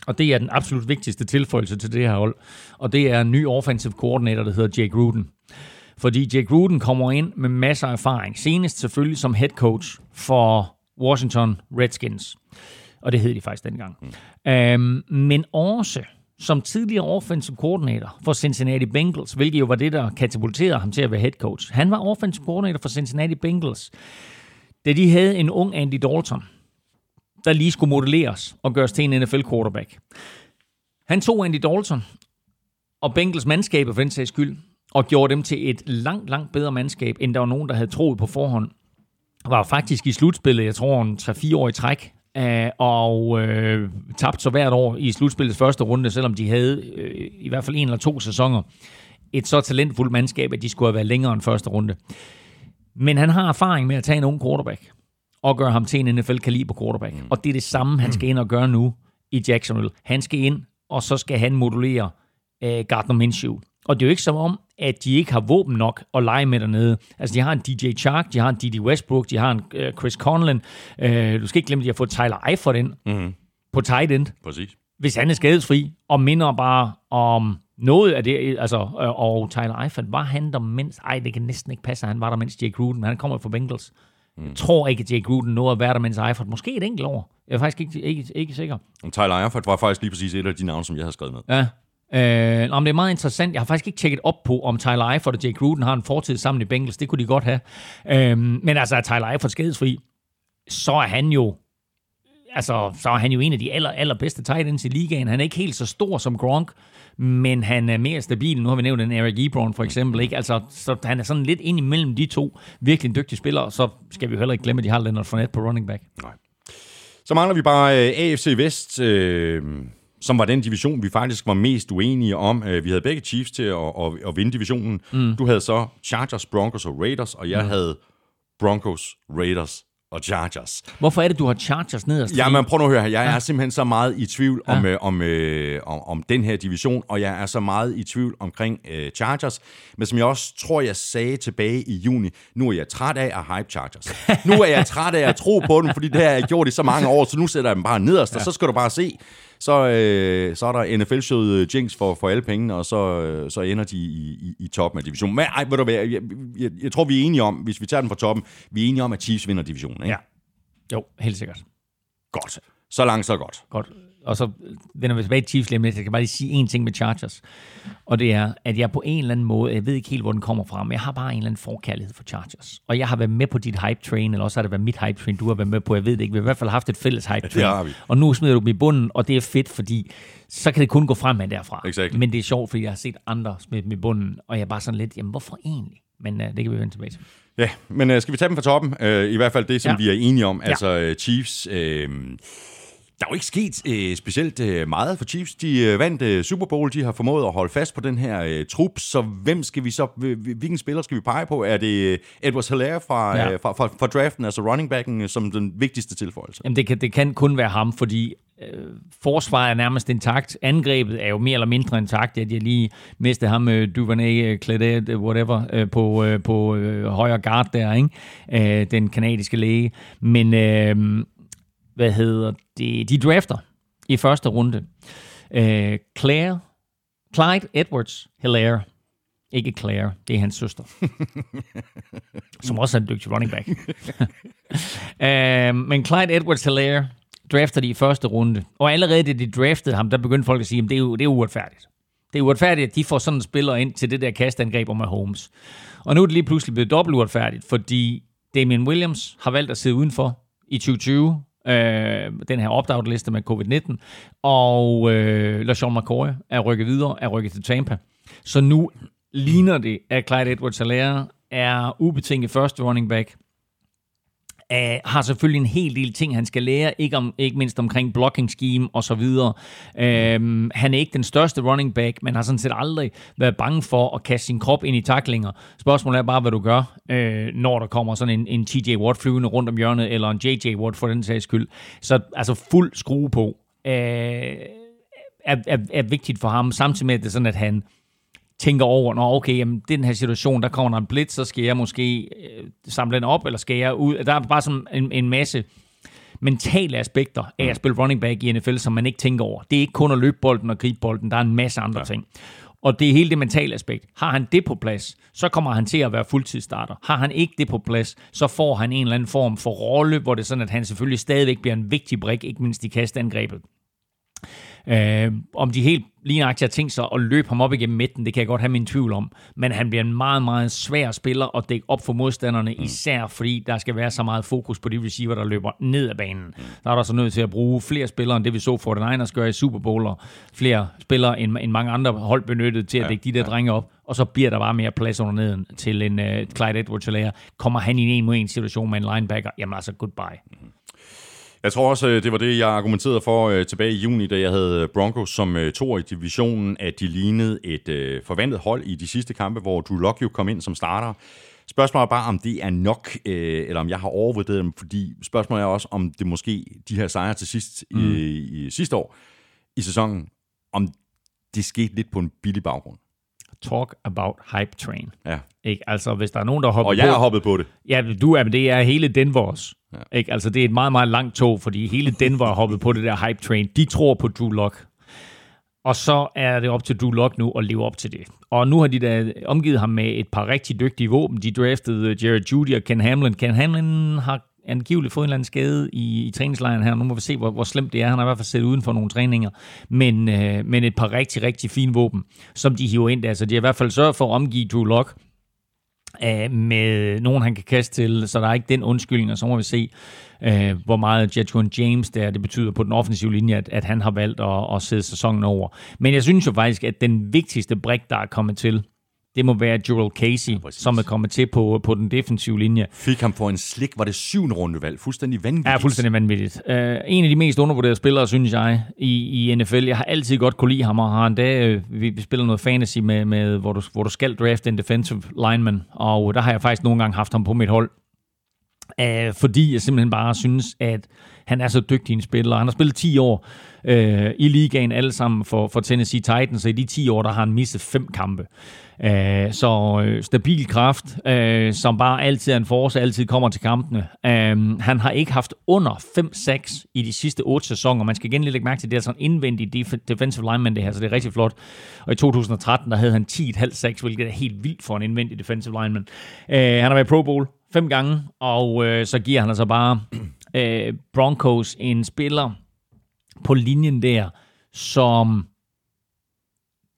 Og det er den absolut vigtigste tilføjelse til det her hold. Og det er en ny offensive coordinator, der hedder Jake Gruden. Fordi Jake Gruden kommer ind med masser af erfaring. Senest selvfølgelig som head coach for Washington Redskins. Og det hed de faktisk dengang. Mm. Øhm, men også som tidligere offensive coordinator for Cincinnati Bengals, hvilket jo var det, der katapulterede ham til at være head coach. Han var offensive coordinator for Cincinnati Bengals da de havde en ung Andy Dalton, der lige skulle modelleres og gøres til en NFL-quarterback. Han tog Andy Dalton og Bengals mandskab for den sags skyld, og gjorde dem til et langt, langt bedre mandskab, end der var nogen, der havde troet på forhånd. Var faktisk i slutspillet, jeg tror, en 3-4 år i træk, øh, og øh, tabte så hvert år i slutspillets første runde, selvom de havde øh, i hvert fald en eller to sæsoner et så talentfuldt mandskab, at de skulle have været længere end første runde. Men han har erfaring med at tage en ung quarterback og gøre ham til en NFL-kaliber quarterback. Mm. Og det er det samme, han skal ind og gøre nu i Jacksonville. Han skal ind, og så skal han modulere øh, Gardner Minshew. Og det er jo ikke som om, at de ikke har våben nok at lege med dernede. Altså, de har en DJ Chark, de har en D.D. Westbrook, de har en uh, Chris Conlon. Uh, du skal ikke glemme, at de har fået Tyler Eifert ind mm. på tight end. Præcis. Hvis han er skadesfri, og minder bare om noget af det, altså, øh, og Tyler Eifert, var han der mindst, ej, det kan næsten ikke passe, han var der mindst Jake Gruden, men han kommer fra Bengals. Mm. Jeg tror ikke, at Jake Gruden nåede at være der, mens Eifert, måske et enkelt år. Jeg er faktisk ikke, ikke, ikke sikker. Og Tyler Eifert var faktisk lige præcis et af de navne, som jeg havde skrevet med. Ja, Øh, men det er meget interessant. Jeg har faktisk ikke tjekket op på, om Tyler Eifert og Jake Gruden har en fortid sammen i Bengals. Det kunne de godt have. Øh, men altså, er Tyler Eifert skadesfri, så er han jo altså, så er han jo en af de aller, allerbedste tight ends i ligaen. Han er ikke helt så stor som Gronk, men han er mere stabil. Nu har vi nævnt en Eric Ebron for eksempel. Ikke? Altså, så han er sådan lidt ind imellem de to virkelig dygtige spillere. Så skal vi jo heller ikke glemme, at de har Leonard Fournette på running back. Nej. Så mangler vi bare øh, AFC Vest. Øh som var den division, vi faktisk var mest uenige om. Øh, vi havde begge Chiefs til at, at, at vinde divisionen. Mm. Du havde så Chargers, Broncos og Raiders, og jeg mm. havde Broncos, Raiders og Chargers. Hvorfor er det, du har Chargers nederst? Ja, men prøv nu at høre her. Jeg ja. er simpelthen så meget i tvivl ja. om, øh, om, øh, om, om den her division, og jeg er så meget i tvivl omkring øh, Chargers. Men som jeg også tror, jeg sagde tilbage i juni, nu er jeg træt af at hype Chargers. nu er jeg træt af at tro på dem, fordi det har jeg gjort i så mange år, så nu sætter jeg dem bare nederst, ja. og så skal du bare se, så, øh, så er der NFL-showet øh, Jinx for, for alle pengene, og så, øh, så ender de i, i, i toppen af divisionen. Men ej, ved du hvad, jeg, jeg, jeg tror, vi er enige om, hvis vi tager den fra toppen, vi er enige om, at Chiefs vinder divisionen. Ikke? Ja. Jo, helt sikkert. Godt. Så langt, så godt. Godt og så vender vi tilbage til Chiefs lige Jeg kan bare lige sige en ting med Chargers. Og det er, at jeg på en eller anden måde, jeg ved ikke helt, hvor den kommer fra, men jeg har bare en eller anden forkærlighed for Chargers. Og jeg har været med på dit hype train, eller også har det været mit hype train, du har været med på. Jeg ved det ikke. Vi har i hvert fald haft et fælles hype train. Ja, og nu smider du dem i bunden, og det er fedt, fordi så kan det kun gå fremad derfra. Exactly. Men det er sjovt, fordi jeg har set andre smide dem i bunden, og jeg er bare sådan lidt, jamen hvorfor egentlig? Men uh, det kan vi vende tilbage til. Ja, men uh, skal vi tage dem fra toppen? Uh, I hvert fald det, som ja. vi er enige om. Ja. Altså uh, Chiefs... Uh, der er jo ikke sket øh, specielt øh, meget for Chiefs. De øh, vandt øh, Super Bowl, de har formået at holde fast på den her øh, trup, så hvem skal vi så, hvilken spiller skal vi pege på? Er det øh, Edwards Hilaire fra, ja. øh, fra, fra, fra draften, altså running backen, øh, som den vigtigste tilføjelse? Jamen det kan, det kan kun være ham, fordi øh, forsvaret er nærmest intakt. Angrebet er jo mere eller mindre intakt. At jeg lige mistede ham, øh, Duvernay, Cladet, øh, whatever, øh, på, øh, på øh, højre guard der, ikke? Øh, den kanadiske læge. Men... Øh, hvad hedder det, de drafter i første runde. Uh, Claire, Clyde Edwards Hilaire. Ikke Claire, det er hans søster. som også er en dygtig running back. uh, men Clyde Edwards Hilaire drafter de i første runde. Og allerede da de draftede ham, der begyndte folk at sige, at det er, jo, det er uretfærdigt. Det er uretfærdigt, at de får sådan en spiller ind til det der kastangreb om Holmes. Og nu er det lige pludselig blevet dobbelt uretfærdigt, fordi Damian Williams har valgt at sidde udenfor i 2020, øh, den her opt-out-liste med covid-19, og øh, LaShawn McCoy er rykket videre, er rykket til Tampa. Så nu ligner det, at Clyde Edwards-Helaire er ubetinget første running back, øh, har selvfølgelig en hel del ting, han skal lære, ikke, om, ikke mindst omkring blocking scheme og så videre. Uh, han er ikke den største running back, men har sådan set aldrig været bange for at kaste sin krop ind i taklinger. Spørgsmålet er bare, hvad du gør, øh, når der kommer sådan en, en TJ Watt flyvende rundt om hjørnet, eller en JJ Watt for den sags skyld. Så altså fuld skrue på. Øh, er, er, er vigtigt for ham, samtidig med, at det er sådan, at han tænker over, når okay, jamen, den her situation, der kommer der en blitz, så skal jeg måske øh, samle den op, eller skal jeg ud. Der er bare sådan en, en masse mentale aspekter af at mm. spille running back i NFL, som man ikke tænker over. Det er ikke kun at løbe bolden og gribe bolden, der er en masse andre ja. ting. Og det er hele det mentale aspekt. Har han det på plads, så kommer han til at være fuldtidsstarter. Har han ikke det på plads, så får han en eller anden form for rolle, hvor det er sådan, at han selvfølgelig stadigvæk bliver en vigtig brik, ikke mindst i kastangrebet. Øh, om de helt lignagtigt har tænkt sig at løbe ham op igennem midten, det kan jeg godt have min tvivl om. Men han bliver en meget, meget svær spiller at dække op for modstanderne, mm. især fordi der skal være så meget fokus på de receiver, der løber ned ad banen. Der er der så nødt til at bruge flere spillere, end det vi så for den Niners gøre i Super Bowl, og flere spillere, end, end mange andre hold benyttet til at dække de der ja. drenge op og så bliver der bare mere plads under neden til en uh, Clyde edwards -Helaire. Kommer han i en en mod en situation med en linebacker, jamen altså goodbye. Mm. Jeg tror også, øh, det var det, jeg argumenterede for uh, tilbage i juni, da jeg havde Broncos som to i divisionen, at de lignede et uh, forventet hold i de sidste kampe, hvor Drew Lock jo kom ind som starter. Spørgsmålet er bare, om det er nok, eller om jeg har overvurderet dem, fordi spørgsmålet er også, om det måske, de her sejre til sidst mm. i, i sidste år i sæsonen, om det skete lidt på en billig baggrund talk about hype train. Ja. Ikke? Altså, hvis der er nogen, der hopper Og jeg har hoppet på det. Ja, du er, men det er hele Denvers. Ja. Ikke? Altså, det er et meget, meget langt tog, fordi hele Denver har hoppet på det der hype train. De tror på Drew Lock. Og så er det op til Drew Lock nu at leve op til det. Og nu har de da omgivet ham med et par rigtig dygtige våben. De draftede Jared Judy og Ken Hamlin. Ken Hamlin har angiveligt fået en eller anden skade i, i træningslejren her. Nu må vi se, hvor, hvor slemt det er. Han har i hvert fald siddet uden for nogle træninger. Men, øh, men et par rigtig, rigtig fine våben, som de hiver ind Altså, Så de har i hvert fald sørget for at omgive Drew Lock øh, med nogen, han kan kaste til, så der er ikke den undskyldning, og så må vi se, øh, hvor meget Jetron James der, det betyder på den offensive linje, at, at han har valgt at, at sidde sæsonen over. Men jeg synes jo faktisk, at den vigtigste brik, der er kommet til, det må være Joel Casey, ja, som er kommet til på, på den defensive linje. Fik ham for en slik, var det syvende rundevalg. Fuldstændig vanvittigt. Ja, fuldstændig vanvittigt. Uh, en af de mest undervurderede spillere, synes jeg, i, i NFL. Jeg har altid godt kunne lide ham, og har endda, uh, vi, spiller noget fantasy, med, med hvor, du, hvor du skal draft en defensive lineman, og der har jeg faktisk nogle gange haft ham på mit hold. Uh, fordi jeg simpelthen bare synes, at han er så dygtig en spiller. Han har spillet 10 år uh, i ligaen alle sammen for, for Tennessee Titans, og i de 10 år, der har han misset fem kampe. Øh, så øh, stabil kraft, øh, som bare altid er en force, altid kommer til kampene. Øh, han har ikke haft under 5-6 i de sidste 8 sæsoner. Man skal igen lige lægge mærke til, at det er sådan en indvendig defensive lineman det her, så det er rigtig flot. Og i 2013, der havde han 10,5-6, hvilket er helt vildt for en indvendig defensive lineman. Øh, han har været Pro Bowl fem gange, og øh, så giver han altså bare øh, Broncos en spiller på linjen der, som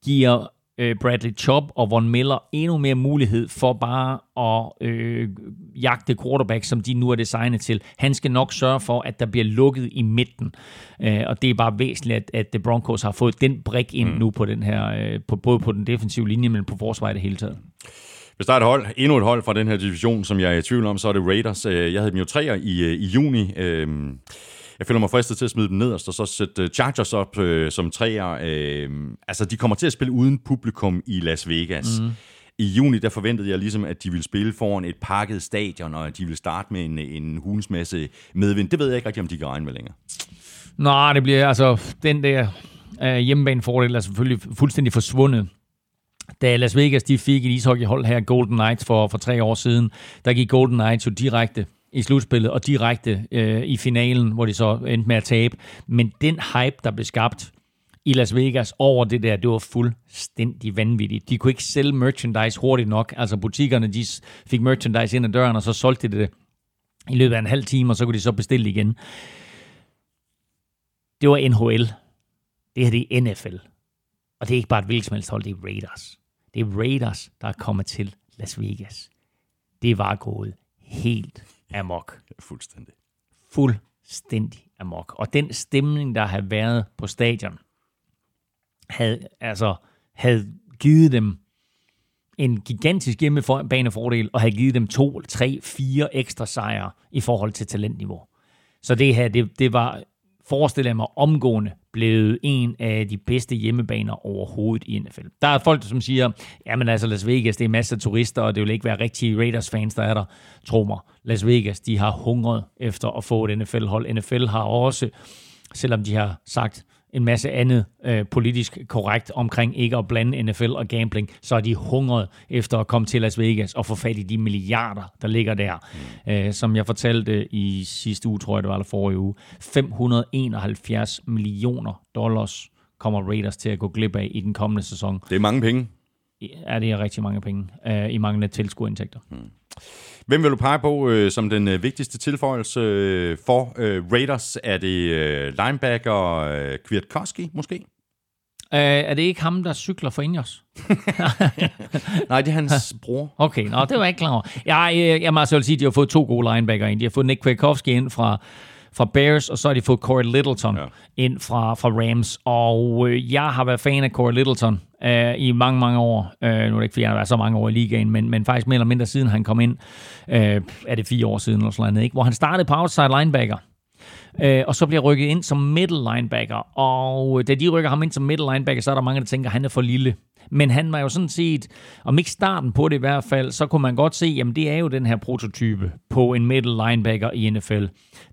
giver øh, Bradley Chubb og Von Miller endnu mere mulighed for bare at øh, jagte quarterback, som de nu er designet til. Han skal nok sørge for, at der bliver lukket i midten. Øh, og det er bare væsentligt, at, at The Broncos har fået den brik ind mm. nu på den her, øh, på, både på den defensive linje, men på forsvaret det hele taget. Hvis der er et hold, endnu et hold fra den her division, som jeg er i tvivl om, så er det Raiders. Øh, jeg havde dem jo træer i, øh, i juni. Øh, jeg føler mig fristet til at smide dem nederst, og så sætte øh, Chargers op øh, som træer. Øh, altså, de kommer til at spille uden publikum i Las Vegas. Mm. I juni, der forventede jeg ligesom, at de ville spille foran et pakket stadion, og at de ville starte med en, en hulensmasse medvind. Det ved jeg ikke rigtig, om de kan regne med længere. Nej, det bliver altså, den der uh, hjemmebanefordel er selvfølgelig fuldstændig forsvundet. Da Las Vegas de fik et ishockeyhold her, Golden Knights, for, for tre år siden, der gik Golden Knights jo direkte i slutspillet og direkte øh, i finalen, hvor de så endte med at tabe. Men den hype, der blev skabt i Las Vegas over det der, det var fuldstændig vanvittigt. De kunne ikke sælge merchandise hurtigt nok. Altså butikkerne, de fik merchandise ind ad døren, og så solgte de det i løbet af en halv time, og så kunne de så bestille igen. Det var NHL. Det her det er NFL. Og det er ikke bare et hvilket som helst hold, det er Raiders. Det er Raiders, der er kommet til Las Vegas. Det var gået helt amok. Fuldstændig. Fuldstændig amok. Og den stemning, der havde været på stadion, havde, altså, havde givet dem en gigantisk hjemmebanefordel, og havde givet dem to, tre, fire ekstra sejre i forhold til talentniveau. Så det her, det, det var forestiller jeg mig omgående blevet en af de bedste hjemmebaner overhovedet i NFL. Der er folk, som siger, jamen altså Las Vegas, det er masser af turister, og det vil ikke være rigtige Raiders-fans, der er der. Tro mig, Las Vegas, de har hungret efter at få et NFL-hold. NFL har også, selvom de har sagt, en masse andet øh, politisk korrekt omkring ikke at blande NFL og gambling, så er de hungret efter at komme til Las Vegas og få fat i de milliarder, der ligger der. Mm. Øh, som jeg fortalte i sidste uge, tror jeg det var, eller forrige uge, 571 millioner dollars kommer Raiders til at gå glip af i den kommende sæson. Det er mange penge. Ja, det er rigtig mange penge øh, i manglende tilskuerindtægter. Mm. Hvem vil du pege på øh, som den øh, vigtigste tilføjelse øh, for øh, Raiders? Er det øh, linebacker øh, Kwiatkowski måske? Uh, er det ikke ham, der cykler for Ingers? Nej, det er hans bror. Okay, nå, det var jeg ikke klar over. Jeg, jeg, jeg må altså sige, at de har fået to gode linebacker ind. De har fået Nick Kwiatkowski ind fra, fra Bears, og så har de fået Corey Littleton ja. ind fra, fra Rams. Og øh, jeg har været fan af Corey Littleton øh, i mange, mange år. Øh, nu er det ikke, fordi han har været så mange år i ligaen, men, men faktisk mere eller mindre siden han kom ind. Øh, er det fire år siden eller sådan noget, ikke? Hvor han startede på outside linebacker. Øh, og så bliver rykket ind som middle linebacker. Og øh, da de rykker ham ind som middle linebacker, så er der mange, der tænker, at han er for lille. Men han var jo sådan set, om ikke starten på det i hvert fald, så kunne man godt se, jamen det er jo den her prototype på en middle linebacker i NFL.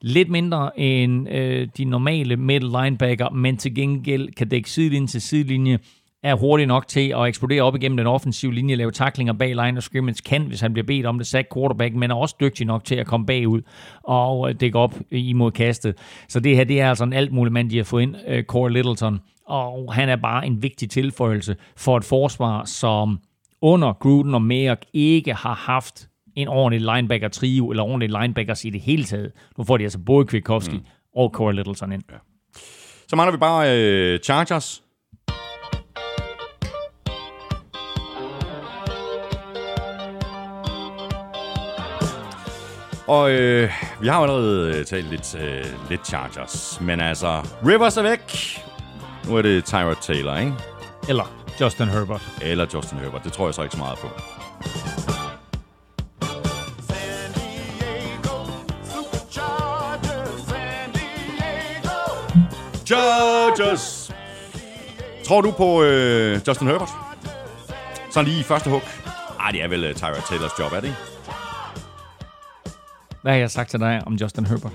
Lidt mindre end øh, de normale middle linebacker, men til gengæld kan dække sidelinje til sidelinje, er hurtig nok til at eksplodere op igennem den offensive linje, lave taklinger bag line of scrimmage, kan, hvis han bliver bedt om det, sack quarterback, men er også dygtig nok til at komme bagud og øh, dække op imod kastet. Så det her, det er altså en alt mulig mand, de har fået ind, uh, Corey Littleton, og han er bare en vigtig tilføjelse for et forsvar, som under Gruden og Merck ikke har haft en ordentlig linebacker-trio, eller ordentlig linebackers i det hele taget. Nu får de altså både Kwiatkowski mm. og Corey Littleton ind. Ja. Så mangler vi bare øh, Chargers, Og øh, vi har allerede øh, talt lidt, øh, lidt Chargers, men altså, Rivers er væk. Nu er det Tyrod Taylor, ikke? Eller Justin Herbert. Eller Justin Herbert, det tror jeg så ikke så meget på. Chargers! Tror du på øh, Justin Herbert? Så lige første hug. Ej, det er vel uh, Tyrod Taylors job, er det ikke? Hvad har jeg sagt til dig om Justin Herbert?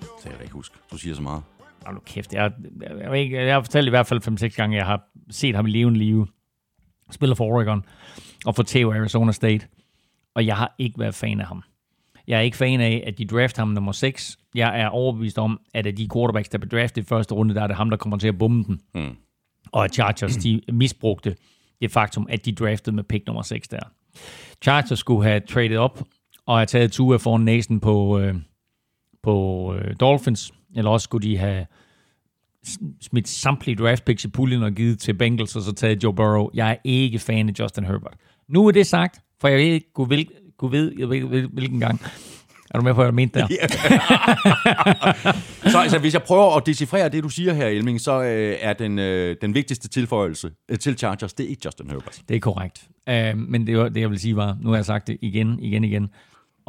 Det kan jeg ikke huske. Du siger så meget. Hold nu kæft. Jeg, jeg, jeg, jeg har fortalt i hvert fald 5-6 gange, jeg har set ham i levende live. Spiller for Oregon og for Teo Arizona State. Og jeg har ikke været fan af ham. Jeg er ikke fan af, at de draft ham nummer 6. Jeg er overbevist om, at af de quarterbacks, der blev draftet i første runde, der er det ham, der kommer til at bombe den. Mm. Og at Chargers, de misbrugte det faktum, at de draftede med pick nummer 6 der. Chargers skulle have traded op og have taget Tua foran næsen på, øh, på øh, Dolphins, eller også skulle de have smidt samtlige draft picks i puljen og givet til Bengals, og så taget Joe Burrow. Jeg er ikke fan af Justin Herbert. Nu er det sagt, for jeg ved ikke, Gud ved, Gud ved, jeg ved hvilken gang. Er du med på, hvad jeg mente der? så altså, hvis jeg prøver at decifrere det, du siger her, Elming, så øh, er den, øh, den vigtigste tilføjelse øh, til Chargers, det er ikke Justin Herbert. Det er korrekt. Uh, men det, det, jeg vil sige var, nu har jeg sagt det igen, igen, igen,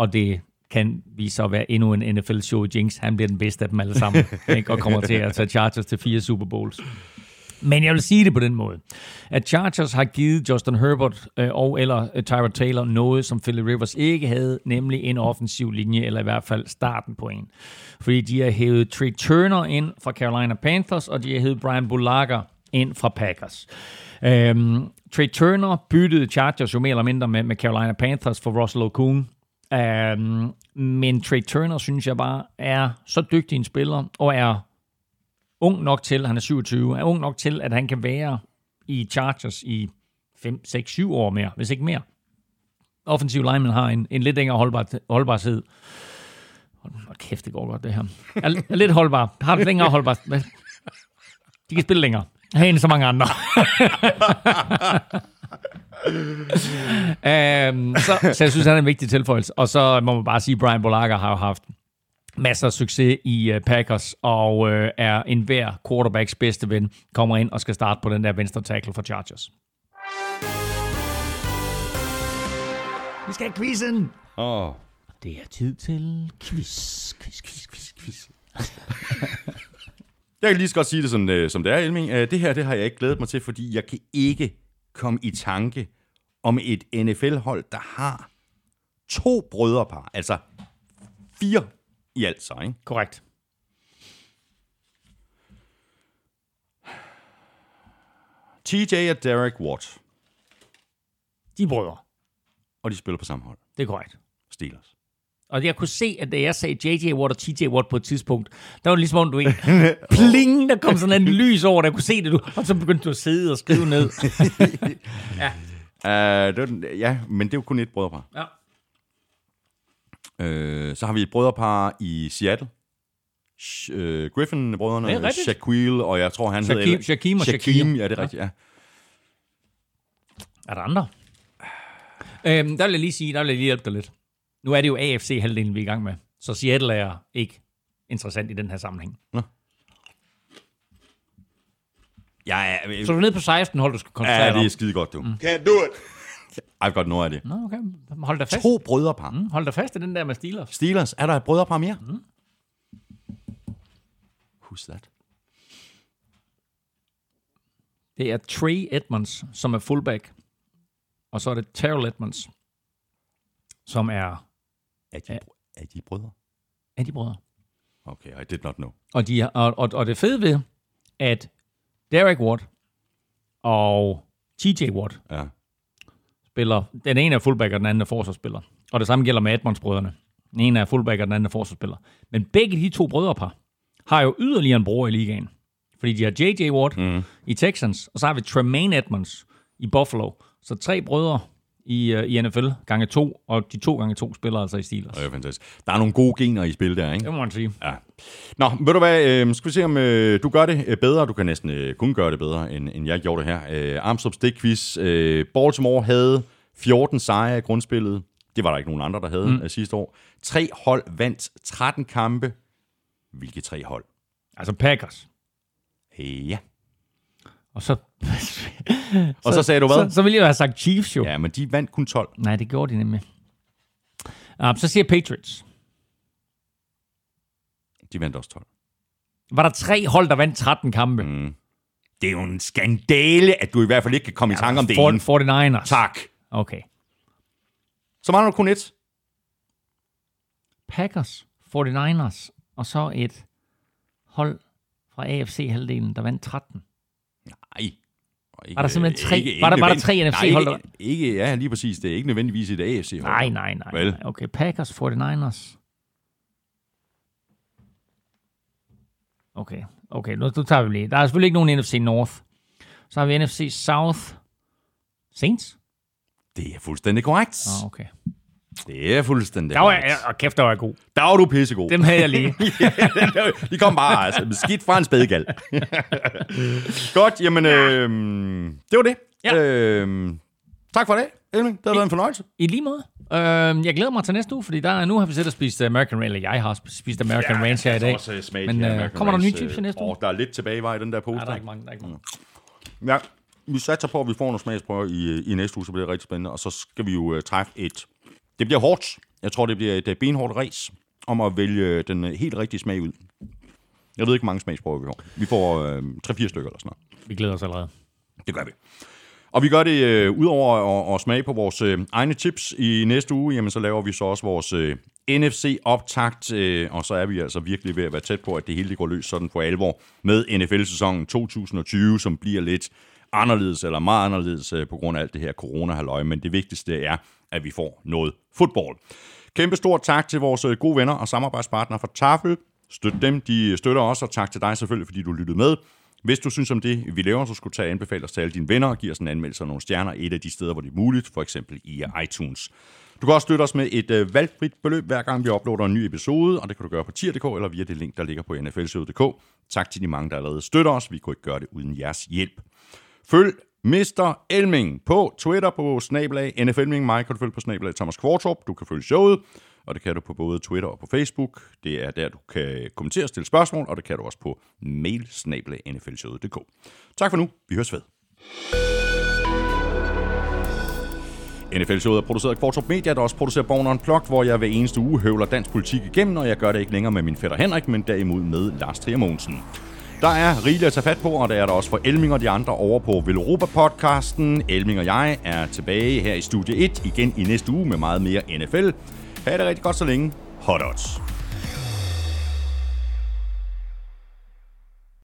og det kan sig at være endnu en NFL-show. Jinx, han bliver den bedste af dem alle sammen, ikke? og kommer til at tage Chargers til fire Super Bowls. Men jeg vil sige det på den måde, at Chargers har givet Justin Herbert øh, og eller øh, Tyrod Taylor noget, som Philip Rivers ikke havde, nemlig en offensiv linje, eller i hvert fald starten på en. Fordi de har hævet Trey Turner ind fra Carolina Panthers, og de har hævet Brian Bulaga ind fra Packers. Øhm, Trey Turner byttede Chargers jo mere eller mindre med, med Carolina Panthers for Russell Okung, Um, men Trey Turner, synes jeg bare, er så dygtig en spiller, og er ung nok til, han er 27, er ung nok til, at han kan være i Chargers i 5, 6, 7 år mere, hvis ikke mere. Offensiv lineman har en, en lidt længere holdbar, holdbarhed. Hold kæft, det går godt, det her. Er, er lidt holdbar. Har det længere holdbar. De kan spille længere. Her så mange andre. um, så, så jeg synes, han er en vigtig tilføjelse. Og så må man bare sige, at Brian Bolaga har jo haft masser af succes i uh, Packers, og uh, er en hver quarterbacks bedste ven, kommer ind og skal starte på den der venstre tackle for Chargers. Vi skal have quizzen! Åh. Oh. Det er tid til quiz, quiz, quiz, quiz, quiz. jeg kan lige så godt sige det, som, uh, som det er, Elming. Det her det har jeg ikke glædet mig til, fordi jeg kan ikke komme i tanke om et NFL-hold, der har to brødrepar, altså fire i alt så, ikke? Korrekt. TJ og Derek Watt. De brødre. Og de spiller på samme hold. Det er korrekt. Steelers. Og jeg kunne se, at da jeg sagde JJ Watt og TJ Watt på et tidspunkt, der var det ligesom om, du ikke... Pling, der kom sådan en lys over, der kunne se det, du, og så begyndte du at sidde og skrive ned. ja. Uh, det var, ja, men det jo kun et brødrepar. Ja. Øh, så har vi et brødrepar i Seattle. Sh- øh, Griffin-brødrene. Shaquille, og jeg tror, han Shaquille- hedder... Shaquem og Shaquem, Shaquille. ja, det er rigtigt, ja. Er der andre? Øhm, der vil jeg lige sige, der vil jeg lige hjælpe dig lidt. Nu er det jo AFC-halvdelen, vi er i gang med. Så Seattle er ikke interessant i den her sammenhæng. Jeg er, Så du er nede på 16 hold, du skal koncentrere ja, dig det er skide godt, du. Mm. Can't do it. I've got no idea. Nå, okay. Hold dig fast. To brødrepar. Mm. Mm, hold dig fast i den der med Steelers. Steelers, er der et brødrepar mere? Mm. Who's that? Det er Trey Edmonds, som er fullback. Og så er det Terrell Edmonds, som er Er de, er de brødre? af de brødre. Okay, I did not know. Og, de, og, og, og det fede ved, at Derek Watt og TJ Watt Ja. spiller, den ene er fullback, og den anden er forsvarsspiller. Og det samme gælder med Edmonds-brødrene. Den ene er fullback, og den anden er forsvarsspiller. Men begge de to brødrepar har jo yderligere en bror i ligaen. Fordi de har J.J. Watt mm. i Texans, og så har vi Tremaine Edmonds i Buffalo. Så tre brødre i, uh, i NFL gange to, og de to gange to spiller altså i Steelers. Det er fantastisk. Der er nogle gode gener i spil der, ikke? Det må man sige. Ja. Nå, ved du hvad, øh, skal vi se om øh, du gør det øh, bedre. Du kan næsten øh, kun gøre det bedre, end, end jeg gjorde det her. Øh, Armstrong Stik-quiz. Øh, Baltimore havde 14 sejre i grundspillet. Det var der ikke nogen andre, der havde mm. øh, sidste år. Tre hold vandt 13 kampe. Hvilke tre hold? Altså Packers. Øh, ja. Og så, Og så sagde du hvad? så, så ville jeg jo have sagt Chiefs jo. Ja, men de vandt kun 12. Nej, det gjorde de nemlig. Uh, så siger Patriots. De vandt også 12. Var der tre hold, der vandt 13 kampe? Mm. Det er jo en skandale, at du i hvert fald ikke kan komme i tanke om det ene. 49ers. Tak. Okay. Så mangler du kun et. Packers, 49ers, og så et hold fra AFC-halvdelen, der vandt 13. Ikke, Var der simpelthen tre- ikke, var der- var der tre NFC-hold, Nej, ikke, ikke, ja, lige præcis. Det er ikke nødvendigvis et AFC-hold. Nej, nej, nej. Vel? nej. Okay, Packers, 49ers. Okay, okay, nu, nu tager vi lige. Der er selvfølgelig ikke nogen NFC North. Så har vi NFC South. Saints? Det er fuldstændig korrekt. Oh, okay. Det er fuldstændig Der var jeg, og kæft, der var jeg god. Der var du pissegod. Dem havde jeg lige. De kom bare altså, skidt fra en spadegal. Godt, jamen, øh, det var det. Ja. Øh, tak for det, Elming. Det har været en fornøjelse. I lige måde. Øh, jeg glæder mig til næste uge, fordi der, nu har vi siddet og spist American Ranch, eller jeg har spist American ja, Ranch her i dag. Øh, smagt Men øh, kommer der nye chips i øh, næste uge? åh, der er lidt tilbagevej i den der pose. Nej, der er ikke mange. Der er ikke mange. Ja, vi satser på, at vi får nogle smagsprøver i, i næste uge, så bliver det rigtig spændende. Og så skal vi jo uh, træffe et... Det bliver hårdt. Jeg tror, det bliver et uh, benhårdt race om at vælge øh, den uh, helt rigtige smag ud. Jeg ved ikke, hvor mange smagsprøver vi får. Vi får uh, 3-4 stykker eller sådan noget. Vi glæder os allerede. Det gør vi. Og vi gør det øh, udover at, at smage på vores øh, egne chips i næste uge, jamen så laver vi så også vores øh, NFC-optakt, øh, og så er vi altså virkelig ved at være tæt på, at det hele det går løs sådan for alvor med NFL-sæsonen 2020, som bliver lidt anderledes eller meget anderledes øh, på grund af alt det her corona men det vigtigste er, at vi får noget fodbold. Kæmpe stort tak til vores øh, gode venner og samarbejdspartnere fra Tafel. Støt dem, de støtter os, og tak til dig selvfølgelig, fordi du lyttede med. Hvis du synes om det, vi laver, så skulle tage og anbefale os til alle dine venner og give os en anmeldelse af nogle stjerner et af de steder, hvor det er muligt, for eksempel i øh, iTunes. Du kan også støtte os med et øh, valgfrit beløb, hver gang vi uploader en ny episode, og det kan du gøre på tier.dk eller via det link, der ligger på nflshow.dk. Tak til de mange, der allerede støtter os. Vi kunne ikke gøre det uden jeres hjælp. Følg Mr. Elming på Twitter på snabelag NFLming. Mig kan du følge på snabelag Thomas Kvartrup. Du kan følge showet, og det kan du på både Twitter og på Facebook. Det er der, du kan kommentere og stille spørgsmål, og det kan du også på mail snabelag nflshowet.dk. Tak for nu. Vi høres ved. NFL-showet er produceret af Kvartrup Media, der også producerer Born Unplugged, hvor jeg hver eneste uge høvler dansk politik igennem, og jeg gør det ikke længere med min fætter Henrik, men derimod med Lars Trier Mogensen. Der er rigeligt at tage fat på, og det er der også for Elming og de andre over på Veloropa-podcasten. Elming og jeg er tilbage her i Studie 1 igen i næste uge med meget mere NFL. Ha' det rigtig godt så længe. Hot odds.